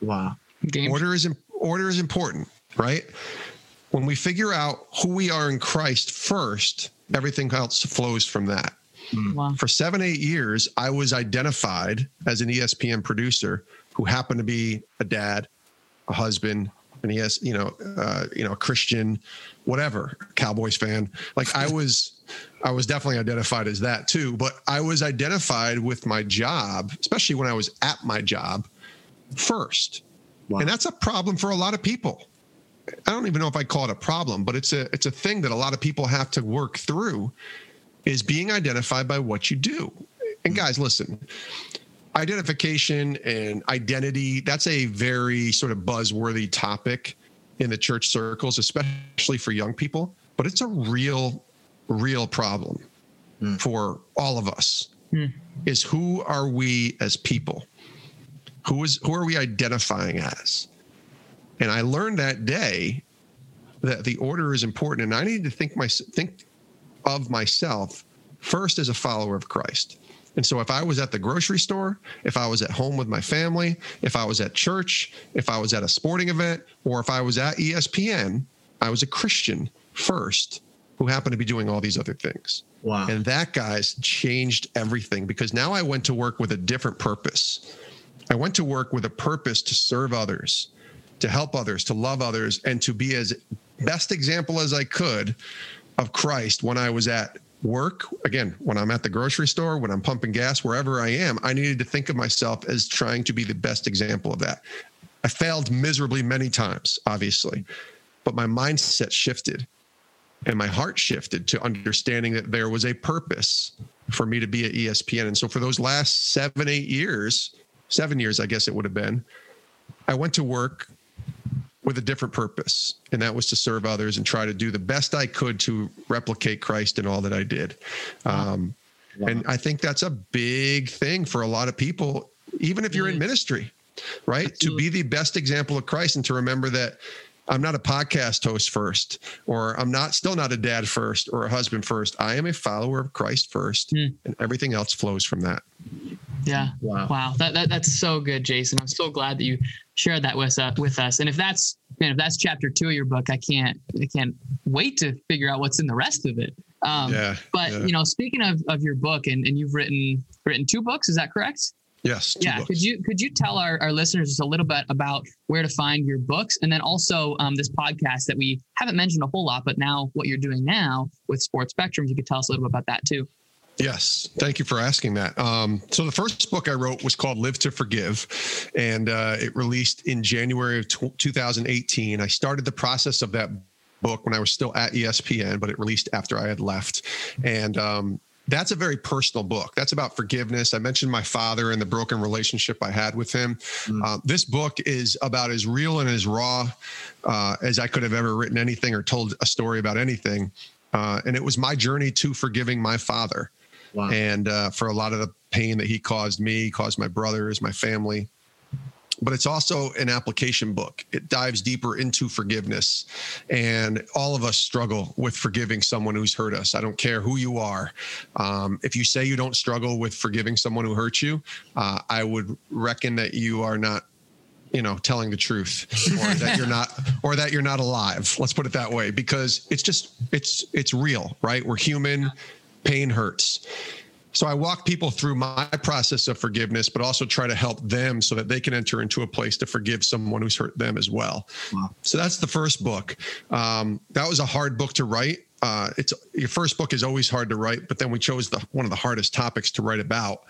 Wow. Game. Order is order is important, right? When we figure out who we are in Christ first, everything else flows from that. Hmm. Wow. For seven, eight years, I was identified as an ESPN producer who happened to be a dad, a husband, and he has, you know, uh, you know, a Christian, whatever, Cowboys fan. Like I was, I was definitely identified as that too. But I was identified with my job, especially when I was at my job first, wow. and that's a problem for a lot of people. I don't even know if I call it a problem, but it's a it's a thing that a lot of people have to work through, is being identified by what you do. And hmm. guys, listen, identification and identity that's a very sort of buzzworthy topic in the church circles especially for young people but it's a real real problem mm. for all of us mm. is who are we as people who is who are we identifying as and i learned that day that the order is important and i need to think my think of myself first as a follower of christ and so if I was at the grocery store, if I was at home with my family, if I was at church, if I was at a sporting event, or if I was at ESPN, I was a Christian first who happened to be doing all these other things. Wow. And that, guys, changed everything because now I went to work with a different purpose. I went to work with a purpose to serve others, to help others, to love others, and to be as best example as I could of Christ when I was at work again when i'm at the grocery store when i'm pumping gas wherever i am i needed to think of myself as trying to be the best example of that i failed miserably many times obviously but my mindset shifted and my heart shifted to understanding that there was a purpose for me to be at espn and so for those last seven eight years seven years i guess it would have been i went to work with a different purpose, and that was to serve others and try to do the best I could to replicate Christ in all that I did. Um, wow. And I think that's a big thing for a lot of people, even if you're in ministry. right? Absolutely. To be the best example of Christ and to remember that I'm not a podcast host first, or I'm not still not a dad first or a husband first. I am a follower of Christ first, Mm. and everything else flows from that. Yeah. Wow. Wow. That, that that's so good, Jason. I'm so glad that you shared that with uh, with us. And if that's man, if that's chapter two of your book, I can't I can't wait to figure out what's in the rest of it. Um, yeah. But yeah. you know, speaking of, of your book, and, and you've written written two books, is that correct? Yes. yeah. books. Could you could you tell our, our listeners just a little bit about where to find your books, and then also um, this podcast that we haven't mentioned a whole lot, but now what you're doing now with Sports Spectrum, you could tell us a little bit about that too. Yes, thank you for asking that. Um, so the first book I wrote was called "Live to Forgive," and uh, it released in January of tw 2018. I started the process of that book when I was still at ESPN, but it released after I had left, and um, that's a very personal book. That's about forgiveness. I mentioned my father and the broken relationship I had with him. Mm. Uh, this book is about as real and as raw uh, as I could have ever written anything or told a story about anything. Uh, and it was my journey to forgiving my father Wow. and uh, for a lot of the pain that he caused me, caused my brothers, my family. But it's also an application book. It dives deeper into forgiveness. And all of us struggle with forgiving someone who's hurt us. I don't care who you are. Um, if you say you don't struggle with forgiving someone who hurt you, uh, I would reckon that you are not you know telling the truth or that you're not *laughs* or that you're not alive let's put it that way because it's just it's it's real right we're human pain hurts so i walk people through my process of forgiveness but also try to help them so that they can enter into a place to forgive someone who's hurt them as well Wow. so that's the first book um, that was a hard book to write uh, it's your first book is always hard to write, but then we chose the one of the hardest topics to write about,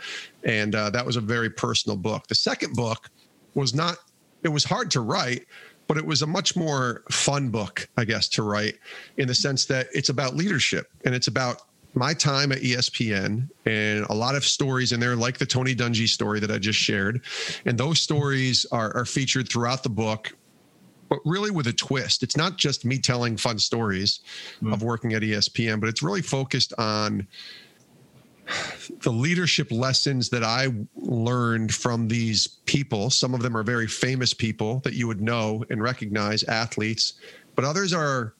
and uh, that was a very personal book. The second book was not it was hard to write but it was a much more fun book i guess to write in the sense that it's about leadership and it's about my time at espn and a lot of stories in there like the tony dungy story that i just shared and those stories are, are featured throughout the book but really with a twist it's not just me telling fun stories Mm. of working at espn but it's really focused on the leadership lessons that I learned from these people. Some of them are very famous people that you would know and recognize, athletes, but others are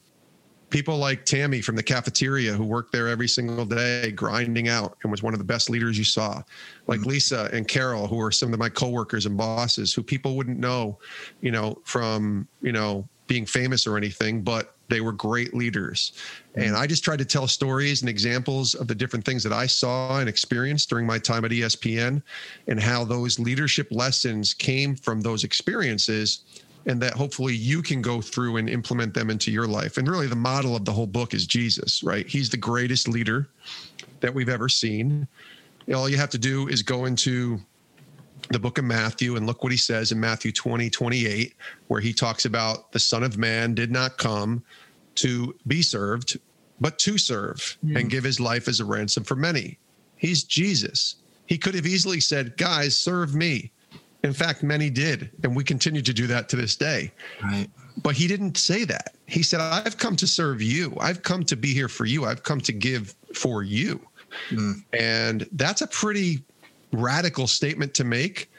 people like Tammy from the cafeteria who worked there every single day, grinding out and was one of the best leaders you saw. Like mm-hmm. Lisa and Carol, who are some of my coworkers and bosses who people wouldn't know, you know, from, you know, being famous or anything, but they were great leaders. And mm-hmm. I just tried to tell stories and examples of the different things that I saw and experienced during my time at ESPN and how those leadership lessons came from those experiences and that hopefully you can go through and implement them into your life. And really the model of the whole book is Jesus, right? He's the greatest leader that we've ever seen. All you have to do is go into the book of Matthew and look what he says in Matthew 20, 28, where he talks about the Son of Man did not come to be served, but to serve hmm. and give his life as a ransom for many. He's Jesus. He could have easily said, Guys, serve me. In fact, many did. And we continue to do that to this day. Right. But he didn't say that. He said, I've come to serve you. I've come to be here for you. I've come to give for you. Mm. And that's a pretty radical statement to make,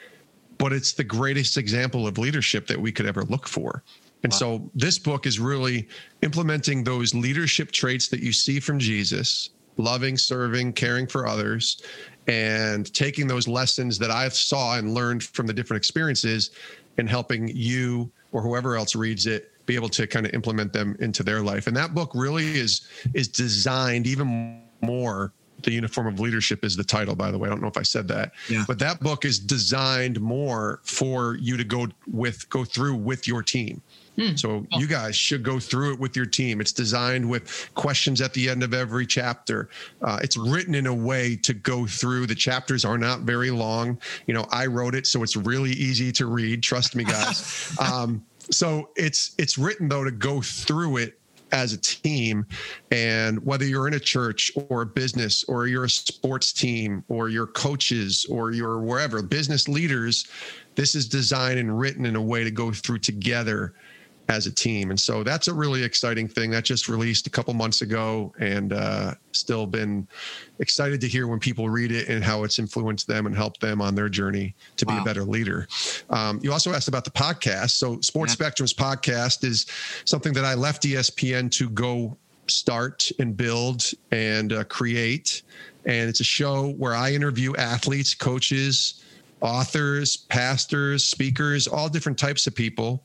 but it's the greatest example of leadership that we could ever look for. And Wow. so this book is really implementing those leadership traits that you see from Jesus loving, serving, caring for others, and taking those lessons that I've saw and learned from the different experiences and helping you or whoever else reads it be able to kind of implement them into their life. And that book really is is designed even more the uniform of leadership is the title by the way i don't know if i said that Yeah. but that book is designed more for you to go with go through with your team Hmm. so you guys should go through it with your team. It's designed with questions at the end of every chapter. Uh, it's written in a way to go through. The chapters are not very long. You know i wrote it so it's really easy to read trust me guys. *laughs* Um, so it's it's written though to go through it as a team. And whether you're in a church or a business or you're a sports team or you're coaches or you're wherever business leaders this is designed and written in a way to go through together as a team and so that's a really exciting thing that just released a couple months ago and uh, still been excited to hear when people read it and how it's influenced them and helped them on their journey to be Wow. a better leader Um, you also asked about the podcast. So Sports yeah. Spectrum's podcast is something that I left ESPN to go start and build and uh, create. And it's a show where I interview athletes, coaches, authors, pastors, speakers, all different types of people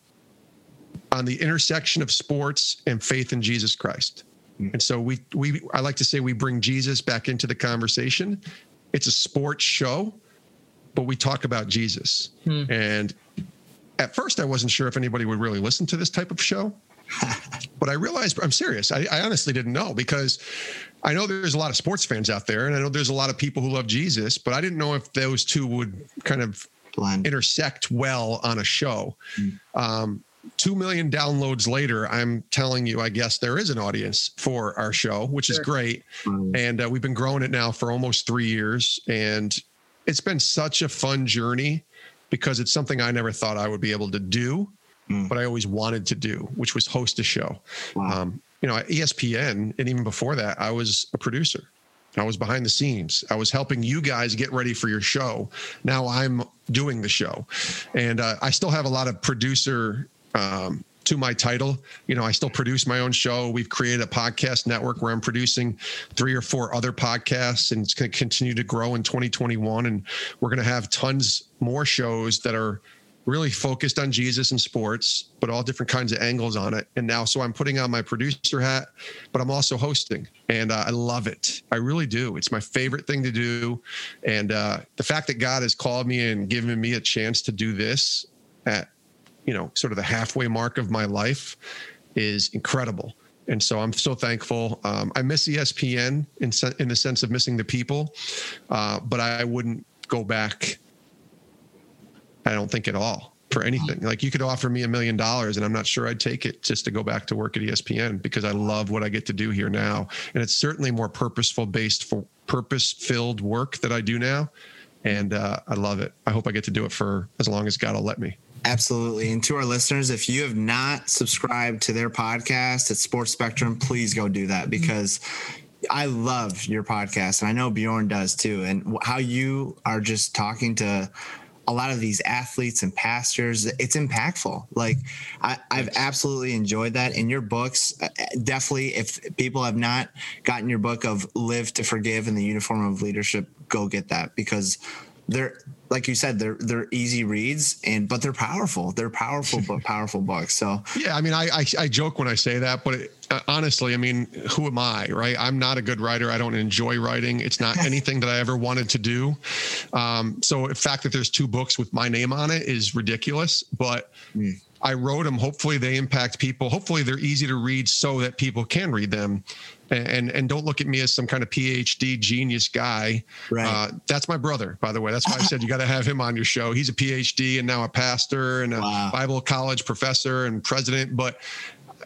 on the intersection of sports and faith in Jesus Christ. Mm. And so we we I like to say we bring Jesus back into the conversation. It's a sports show, but we talk about Jesus. Hmm. And at first I wasn't sure if anybody would really listen to this type of show. *laughs* but I realized I'm serious. I, I, honestly didn't know because I know there's a lot of sports fans out there, and I know there's a lot of people who love Jesus, but I didn't know if those two would kind of Blend. intersect well on a show. Mm. Um, two million downloads later, I'm telling you, I guess there is an audience for our show, which sure. is great. Mm. And uh, we've been growing it now for almost three years, and it's been such a fun journey because it's something I never thought I would be able to do mm. but I always wanted to do, which was host a show. Wow. Um, you know, at ESPN, and even before that, I was a producer. I was behind the scenes. I was helping you guys get ready for your show. Now I'm doing the show, and uh, I still have a lot of producer um, to my title. You know, I still produce my own show. We've created a podcast network where I'm producing three or four other podcasts, and it's going to continue to grow in 2021. And we're going to have tons more shows that are really focused on Jesus and sports, but all different kinds of angles on it. And now, so I'm putting on my producer hat, but I'm also hosting, and uh, I love it. I really do. It's my favorite thing to do. And uh, the fact that God has called me and given me a chance to do this at, you know, sort of the halfway mark of my life is incredible. And so I'm so thankful. Um, I miss ESPN in, in the sense of missing the people, uh, but I wouldn't go back I don't think at all for anything. Like you could offer me a million dollars and I'm not sure I'd take it just to go back to work at ESPN because I love what I get to do here now. And it's certainly more purposeful based for purpose filled work that I do now. And uh, I love it. I hope I get to do it for as long as God will let me. Absolutely. And to our listeners, if you have not subscribed to their podcast at Sports Spectrum, please go do that because I love your podcast and I know Bjorn does too. And how you are just talking to a lot of these athletes and pastors it's impactful like I, have absolutely enjoyed that in your books uh, definitely if people have not gotten your book of live to forgive in the uniform of leadership go get that because they're like you said they're they're easy reads and but they're powerful. They're powerful *laughs* but powerful books. So yeah i mean i i, I joke when i say that but it, uh, honestly i mean who am i right? I'm not a good writer. I don't enjoy writing. It's not *laughs* anything that i ever wanted to do. Um, so the fact that there's two books with my name on it is ridiculous but mm. I wrote them. Hopefully, they impact people. Hopefully, they're easy to read so that people can read them and and don't look at me as some kind of PhD genius guy. Right. Uh, that's my brother, by the way. That's why I said you got to have him on your show. He's a PhD and now a pastor and a wow. Bible college professor and president. But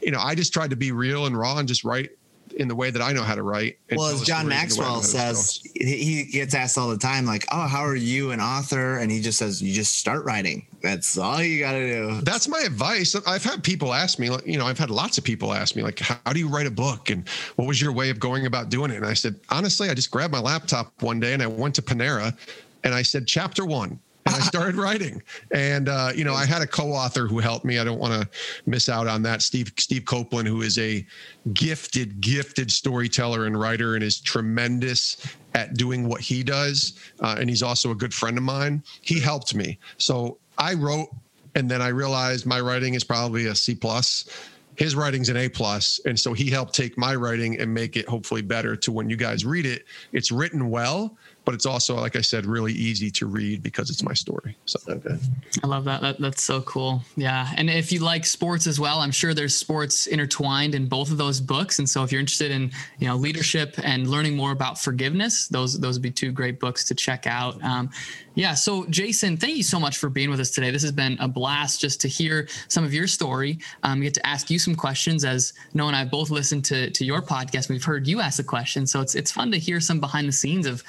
you know, I just tried to be real and raw and just write in the way that I know how to write. Well, as John Maxwell says, he gets asked all the time, like, "Oh, how are you an author?" And he just says, "You just start writing. That's all you got to do." That's my advice. I've had people ask me, you know, I've had lots of people ask me, like, "How do you write a book?" And what was your way of going about doing it? And I said, honestly, I just grabbed my laptop one day and I went to Panera, and I said, "Chapter one." and I *laughs* started writing. And uh, you know, I had a co-author who helped me. I don't want to miss out on that. Steve Steve Copeland, who is a gifted, gifted storyteller and writer, and is tremendous at doing what he does. Uh, and he's also a good friend of mine. He helped me. So I wrote, and then I realized my writing is probably a C plus his writing's an A plus, and so he helped take my writing and make it hopefully better to when you guys read it. It's written well, but it's also like i said really easy to read because it's my story. So okay. i love that. that that's so cool. Yeah. And if you like sports as well i'm sure there's sports intertwined in both of those books. And so if you're interested in you know leadership and learning more about forgiveness those those would be two great books to check out. Um, yeah. So jason thank you so much for being with us today. This has been a blast just to hear some of your story. Um, get to ask you some questions. As noah and i both listened to to your podcast we've heard you ask the question so it's it's fun to hear some behind the scenes of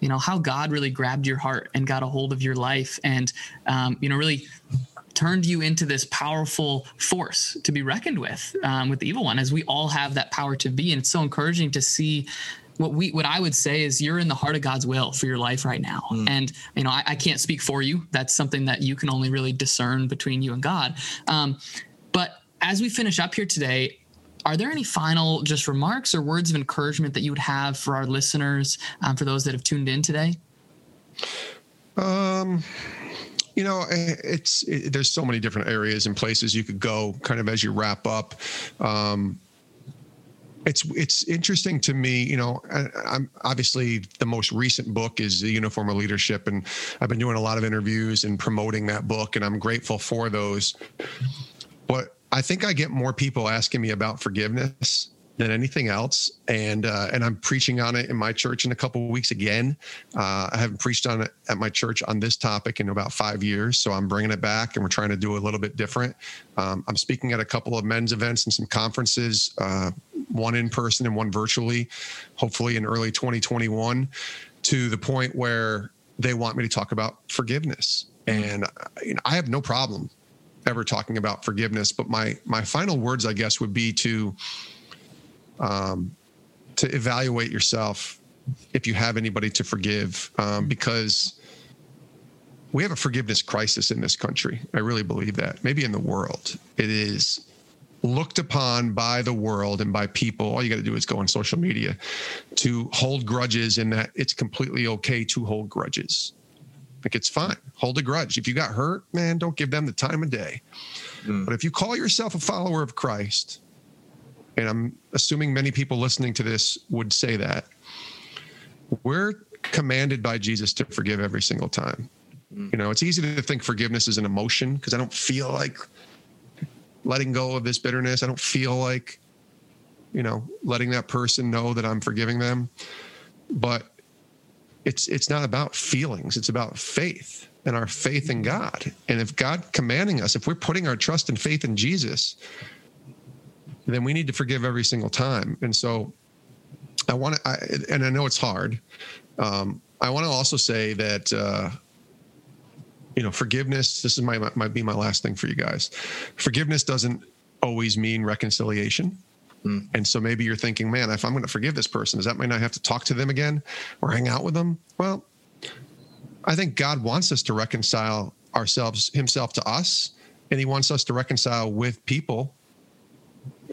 you know how god really grabbed your heart and got a hold of your life and um, you know really turned you into this powerful force to be reckoned with um, with the evil one as we all have that power to be and it's so encouraging to see what we what I would say is you're in the heart of God's will for your life right now. Mm. And you know, I, I, can't speak for you. That's something that you can only really discern between you and God. Um, but as we finish up here today, are there any final just remarks or words of encouragement that you would have for our listeners, um, for those that have tuned in today? Um, you know, it's it, there's so many different areas and places you could go, kind of as you wrap up. Um, it's it's interesting to me you know I, am obviously the most recent book is the uniform of leadership and i've been doing a lot of interviews and promoting that book and i'm grateful for those but i think i get more people asking me about forgiveness than anything else. And uh, and I'm preaching on it in my church in a couple of weeks again. Uh, I haven't preached on it at my church on this topic in about five years, so I'm bringing it back, and we're trying to do a little bit different. Um, I'm speaking at a couple of men's events and some conferences, uh, one in person and one virtually, hopefully in early 2021, to the point where they want me to talk about forgiveness. And you know, I have no problem ever talking about forgiveness, but my my final words, I guess, would be to um, to evaluate yourself if you have anybody to forgive, um, because we have a forgiveness crisis in this country. I really believe that. Maybe in the world, it is looked upon by the world and by people. All you got to do is go on social media to hold grudges, and that it's completely okay to hold grudges. Like it's fine. Hold a grudge. If you got hurt, man, don't give them the time of day. Mm. But if you call yourself a follower of Christ, and I'm assuming many people listening to this would say that, we're commanded by Jesus to forgive every single time. Mm. You know, it's easy to think forgiveness is an emotion because I don't feel like letting go of this bitterness. I don't feel like, you know, letting that person know that I'm forgiving them. But it's it's not about feelings. It's about faith and our faith in God. And if God commanding us, if we're putting our trust and faith in Jesus, then we need to forgive every single time. And so I want to, and I know it's hard. Um, I want to also say that, uh, you know, forgiveness, this is my, might be my last thing for you guys. Forgiveness doesn't always mean reconciliation. Mm. And so maybe you're thinking, man, if I'm going to forgive this person, does that mean I have to talk to them again or hang out with them? Well, I think God wants us to reconcile ourselves, himself to us, and he wants us to reconcile with people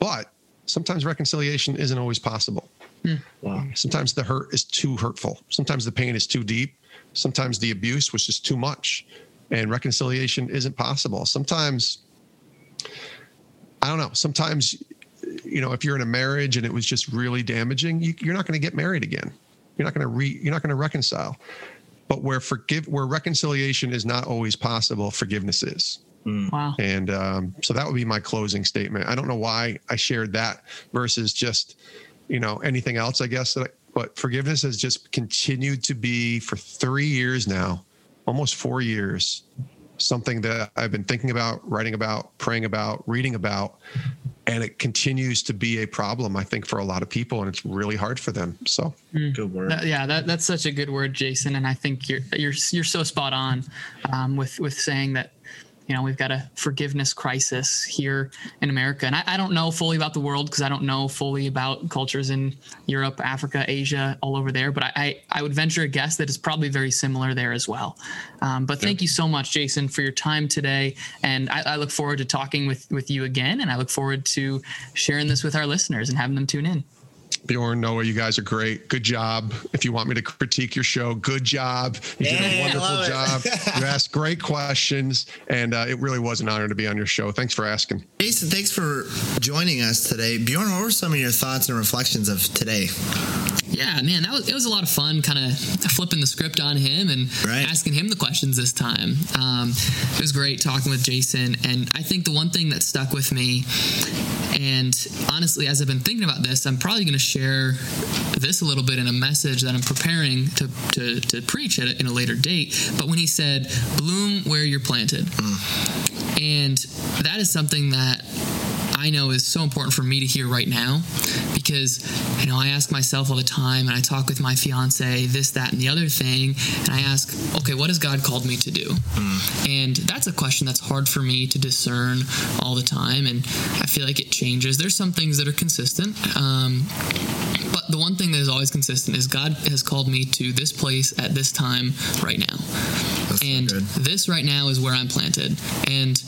but sometimes reconciliation isn't always possible. Hmm. Wow. Sometimes the hurt is too hurtful. Sometimes the pain is too deep. Sometimes the abuse was just too much, and reconciliation isn't possible. Sometimes, I don't know. Sometimes, you know, if you're in a marriage and it was just really damaging, you, you're not going to get married again. You're not going to re. You're not going to reconcile. But where forgive, where reconciliation is not always possible, forgiveness is. Mm. Wow. And um, so that would be my closing statement. I don't know why I shared that versus just, you know, anything else, I guess. That I, but forgiveness has just continued to be for three years now, almost four years, something that I've been thinking about, writing about, praying about, reading about. And it continues to be a problem, I think, for a lot of people, and it's really hard for them. So, mm. good word. That, yeah, that, that's such a good word, Jason. And I think you're you're you're so spot on um, with with saying that you know we've got a forgiveness crisis here in america. And i, I don't know fully about the world because i don't know fully about cultures in europe africa asia all over there. But i i, I would venture a guess that it's probably very similar there as well. Um, but thank you so much jason for your time today. And I, I look forward to talking with with you again. And i look forward to sharing this with our listeners and having them tune in Bjorn, Noah, you guys are great. Good job. If you want me to critique your show, good job. You did a wonderful job. *laughs* you asked great questions, and uh, it really was an honor to be on your show. Thanks for asking. Jason, thanks for joining us today. Bjorn, what were some of your thoughts and reflections of today? Yeah, man, that was it was a lot of fun, kind of flipping the script on him and right. asking him the questions this time. Um, it was great talking with Jason, and I think the one thing that stuck with me, and honestly, as I've been thinking about this, I'm probably going to share this a little bit in a message that I'm preparing to to, to preach at a, in a later date. But when he said, "Bloom where you're planted," mm. and that is something that I know is so important for me to hear right now because, you know, I ask myself all the time and I talk with my fiance, this, that, and the other thing. And I ask, okay, what has God called me to do? Mm. And that's a question that's hard for me to discern all the time. And I feel like it changes. There's some things that are consistent. Um, but the one thing that is always consistent is God has called me to this place at this time right now. That's and so this right now is where I'm planted. And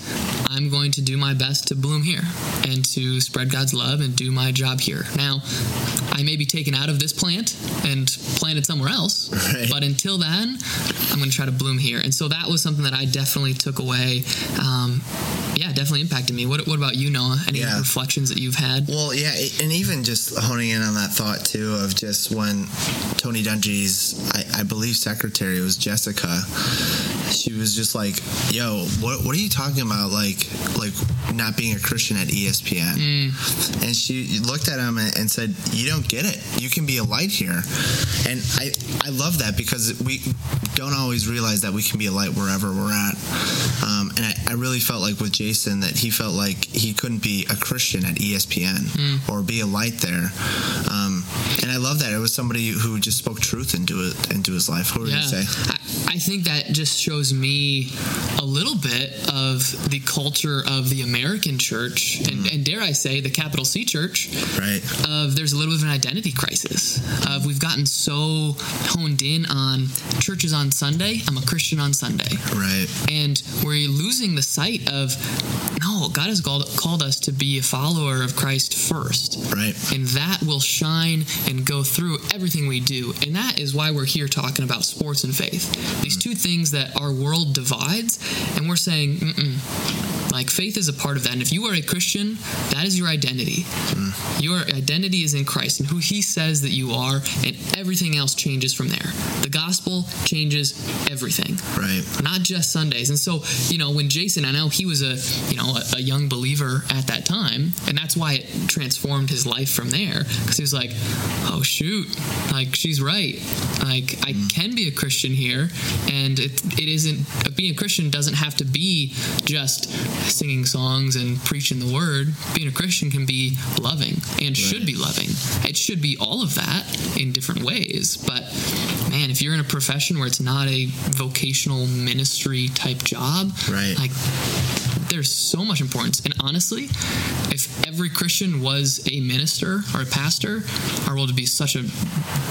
I'm going to do my best to bloom here and to spread God's love and do my job here. Now, I may be taken out of this plant and planted somewhere else, *laughs* right. but until then, I'm going to try to bloom here. And so that was something that I definitely took away. Um, yeah, definitely impacted me. What, what about you, Noah? Any yeah. reflections that you've had? Well, yeah, and even just honing in on that thought too of just when Tony Dungy's, I, I believe, secretary was Jessica. She was just like, "Yo, what what are you talking about? Like, like not being a Christian at ESPN?" Mm. And she looked at him and said, "You don't get it. You can be a light here." And I I love that because we don't always realize that we can be a light wherever we're at. Um, and I, I really felt like with Jason that he felt like he couldn't be a Christian at ESPN mm. or be a light there. Um, and I love that it was somebody who just spoke truth into it into his life. What would yeah. you say? I, I think that just shows me a little bit of the culture of the American church, and, mm. and dare I say, the capital C church. Right. Of there's a little bit of an identity crisis. Of we've gotten so honed in on churches on Sunday. I'm a Christian on Sunday. Right. And we're losing the sight of no, God has called, called us to be a follower of Christ first. Right. And that will shine and go through everything we do. And that is why we're here talking about sports and faith. These mm. two things that our world divides, and we're saying, Mm-mm. Like faith is a part of that. And if you are a Christian, that is your identity. Mm. Your identity is in Christ and who He says that you are, and everything else changes from there. The gospel changes everything, right? Not just Sundays. And so, you know, when Jason, I know he was a, you know, a, a young believer at that time, and that's why it transformed his life from there because he was like, oh shoot, like she's right. Like I mm. can be a Christian here, and it, it isn't being a Christian doesn't have to be just singing songs and preaching the word. Being a Christian can be loving and right. should be loving. It should be all of that in different ways. But man, if you're in a profession where it's not a vocational ministry type job, right? Like there's so much importance. And honestly, if every Christian was a minister or a pastor, our world would be such a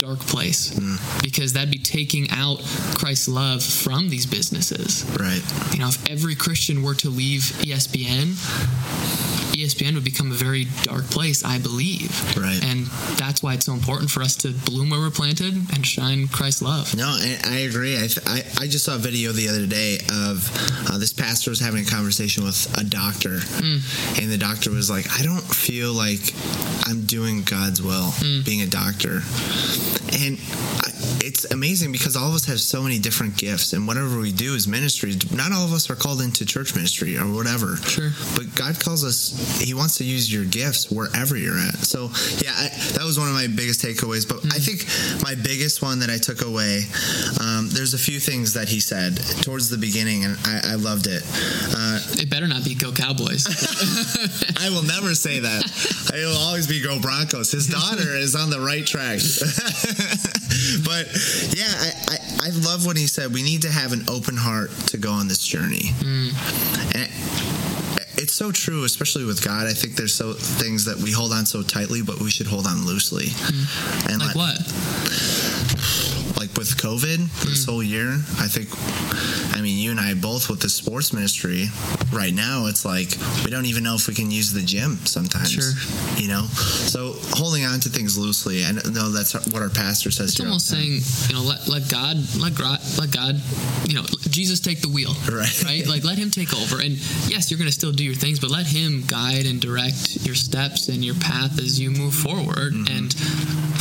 dark place mm. because that'd be taking out Christ's love from these businesses. Right. You know, if every Christian were to leave ESPN, ESPN would become a very dark place, I believe. Right. And that's why it's so important for us to bloom where we're planted and shine Christ's love. No, I, I agree. I, I, I, just saw a video the other day of uh, this pastor was having a conversation with a doctor, mm. and the doctor was like, I don't feel like I'm doing God's will mm. being a doctor. And I, it's amazing because all of us have so many different gifts, and whatever we do is ministry. Not all of us are called into church ministry or whatever. Sure. But God calls us. He wants to use your gifts wherever you're at. So yeah, I, that was one of my biggest takeaways. But mm-hmm. I think my biggest one that I took away. Um, there's a few things that he said towards the beginning, and I, I loved it. Uh, it better not be Go Cowboys. *laughs* I will never say that. *laughs* It will always be Go Broncos. His daughter is on the right track. *laughs* but yeah, I, I, I, love what he said. We need to have an open heart to go on this journey. Mm. And it's so true, especially with God. I think there's so things that we hold on so tightly, but we should hold on loosely. Mm. And like let, what? With COVID mm. this whole year, I think, I mean, you and I both with the sports ministry right now, it's like we don't even know if we can use the gym sometimes. Sure. You know, so holding on to things loosely. I know that's what our pastor says. It's almost saying, you know, let, let God, let God, let God, you know, Jesus take the wheel. *laughs* Right. Right. Like let Him take over. And yes, you're going to still do your things, but let Him guide and direct your steps and your path as you move forward mm-hmm. and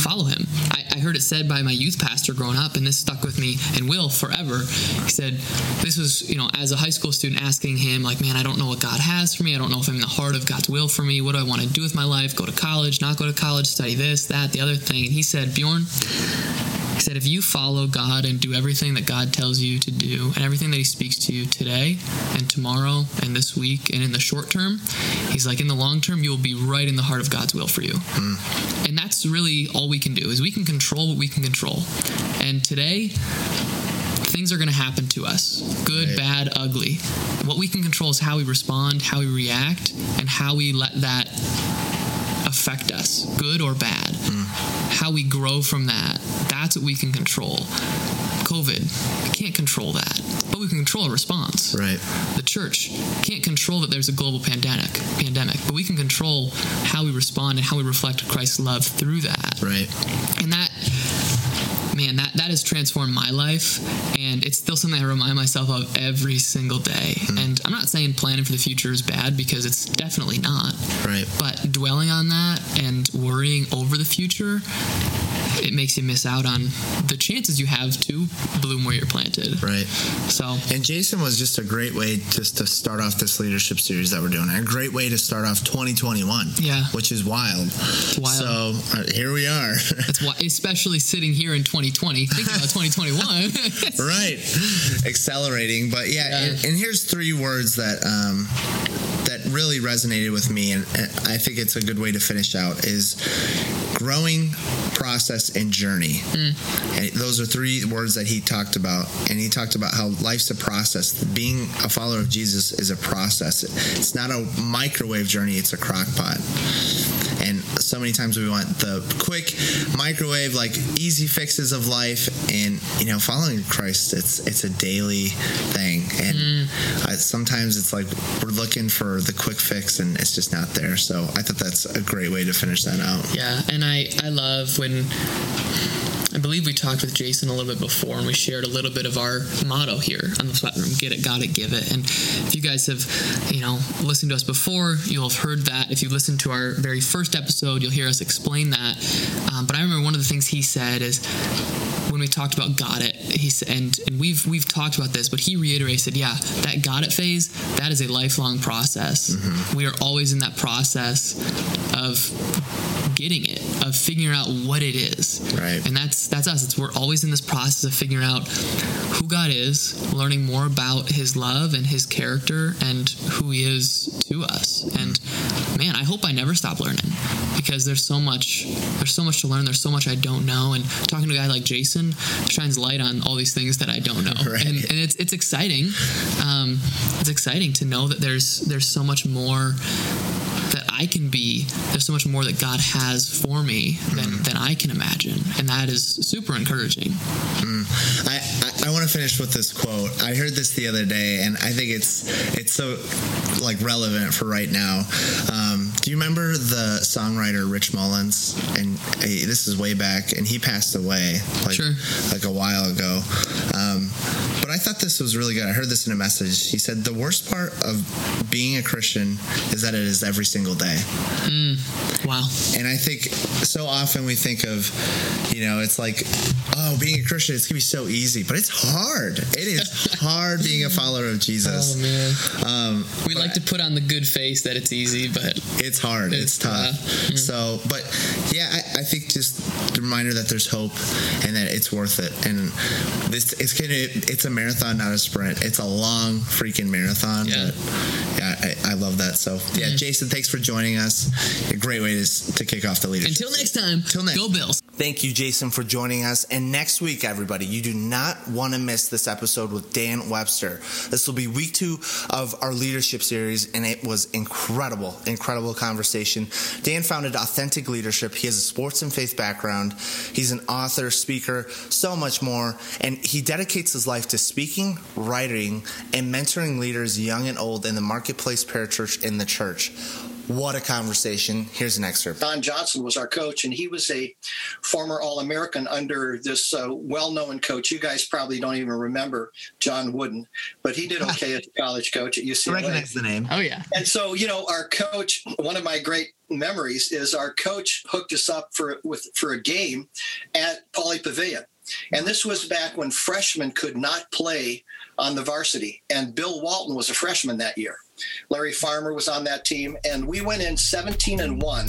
follow Him. I, I heard it said by my youth pastor growing up, and this stuck with me and will forever. He said, This was, you know, as a high school student asking him, like, man, I don't know what God has for me. I don't know if I'm in the heart of God's will for me. What do I want to do with my life? Go to college, not go to college, study this, that, the other thing. And he said, Bjorn, He said, if you follow God and do everything that God tells you to do and everything that He speaks to you today and tomorrow and this week and in the short term, He's like, in the long term, you will be right in the heart of God's will for you. Mm. And that's really all we can do is we can control what we can control. And today, things are going to happen to us good, right. bad, ugly. What we can control is how we respond, how we react, and how we let that affect us, good or bad. Mm. How we grow from that, that's what we can control. COVID, we can't control that, but we can control a response. Right. The church can't control that there's a global pandemic, pandemic, but we can control how we respond and how we reflect Christ's love through that. Right. And that man, that, that has transformed my life. And it's still something I remind myself of every single day. Mm. And I'm not saying planning for the future is bad because it's definitely not. Right. But dwelling on that and worrying over the future it makes you miss out on the chances you have to bloom where you're planted. Right. So, and Jason was just a great way just to start off this leadership series that we're doing. A great way to start off 2021. Yeah. Which is wild. It's wild. So uh, here we are. *laughs* That's why, especially sitting here in 2020, thinking about *laughs* 2021. right. Accelerating, but yeah. yeah. And, and, here's three words that um, that really resonated with me, and, and I think it's a good way to finish out is growing process and journey. Mm. And those are three words that he talked about. And he talked about how life's a process. Being a follower of Jesus is a process. It's not a microwave journey, it's a crock pot. And so many times we want the quick microwave, like easy fixes of life. And, you know, following Christ, it's it's a daily thing. And mm. I, sometimes it's like we're looking for the quick fix and it's just not there. So I thought that's a great way to finish that out. Yeah. And I, I love when I believe we talked with Jason a little bit before, and we shared a little bit of our motto here on the Sweat Room: "Get it, got it, give it." And if you guys have, you know, listened to us before, you'll have heard that. If you listened to our very first episode, you'll hear us explain that. Um, but I remember one of the things he said is when we talked about got it, he said, and, and we've we've talked about this, but he reiterated, yeah, that got it phase, that is a lifelong process. Mm-hmm. We are always in that process of getting it, of figuring out what it is. Right. And that's that's us. It's we're always in this process of figuring out who God is, learning more about his love and his character and who he is to us. And man, I hope I never stop learning because there's so much there's so much to learn. There's so much I don't know. And talking to a guy like Jason shines light on all these things that I don't know. Right. And, and it's it's exciting. Um, it's exciting to know that there's there's so much more that I can be, there's so much more that God has for me than, mm. than I can imagine. And that is super encouraging. Mm. I, I, I want to finish with this quote. I heard this the other day, and I think it's it's so like relevant for right now. Um, do you remember the songwriter Rich Mullins? And hey, this is way back, and he passed away like sure. like a while ago. Um, but I thought this was really good. I heard this in a message. He said the worst part of being a Christian is that it is every single day. Mm, wow. And I think so often we think of, you know, it's like, oh, being a Christian, it's gonna be so easy, but it's hard. It is *laughs* hard being a follower of Jesus. Oh man. Um, we like to put on the good face that it's easy, but it's hard. It's, it's tough. Uh, mm. So, but yeah, I, I, think just the reminder that there's hope and that it's worth it. And this, it's gonna, it's a marathon, not a sprint. It's a long freaking marathon. Yeah. yeah, I, I, love that. So yeah, mm-hmm. Jason, thanks for joining us. A great way to, to kick off the leadership. Until next time. Until next. Go Bills. Thank you, Jason, for joining us. And next week, everybody, you do not want to miss this episode with Dan Webster. This will be week two of our leadership series, and it was incredible, incredible conversation. Dan founded Authentic Leadership. He has a sports and faith background. He's an author, speaker, so much more. And he dedicates his life to speaking, writing, and mentoring leaders, young and old, in the marketplace, parachurch, in the church. What a conversation. Here's an excerpt. Don Johnson was our coach, and he was a former All American under this uh, well known coach. You guys probably don't even remember John Wooden, but he did *laughs* okay as a college coach at UCLA. I recognize the name. Oh, yeah. And so, you know, our coach, one of my great memories is our coach hooked us up for with for a game at Pauley Pavilion. And this was back when freshmen could not play on the varsity. And Bill Walton was a freshman that year. Larry Farmer was on that team, and we went in 17 and one.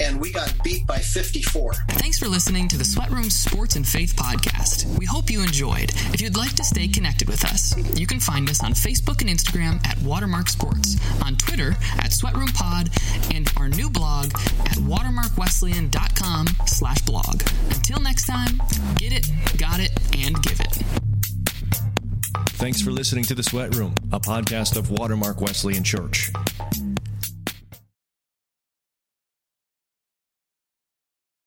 And we got beat by 54. Thanks for listening to the Sweat Room Sports and Faith podcast. We hope you enjoyed. If you'd like to stay connected with us, you can find us on Facebook and Instagram at Watermark Sports, on Twitter at Sweat Room Pod, and our new blog at watermarkwesleyan.com slash blog. Until next time, get it, got it, and give it. Thanks for listening to The Sweat Room, a podcast of Watermark Wesleyan Church.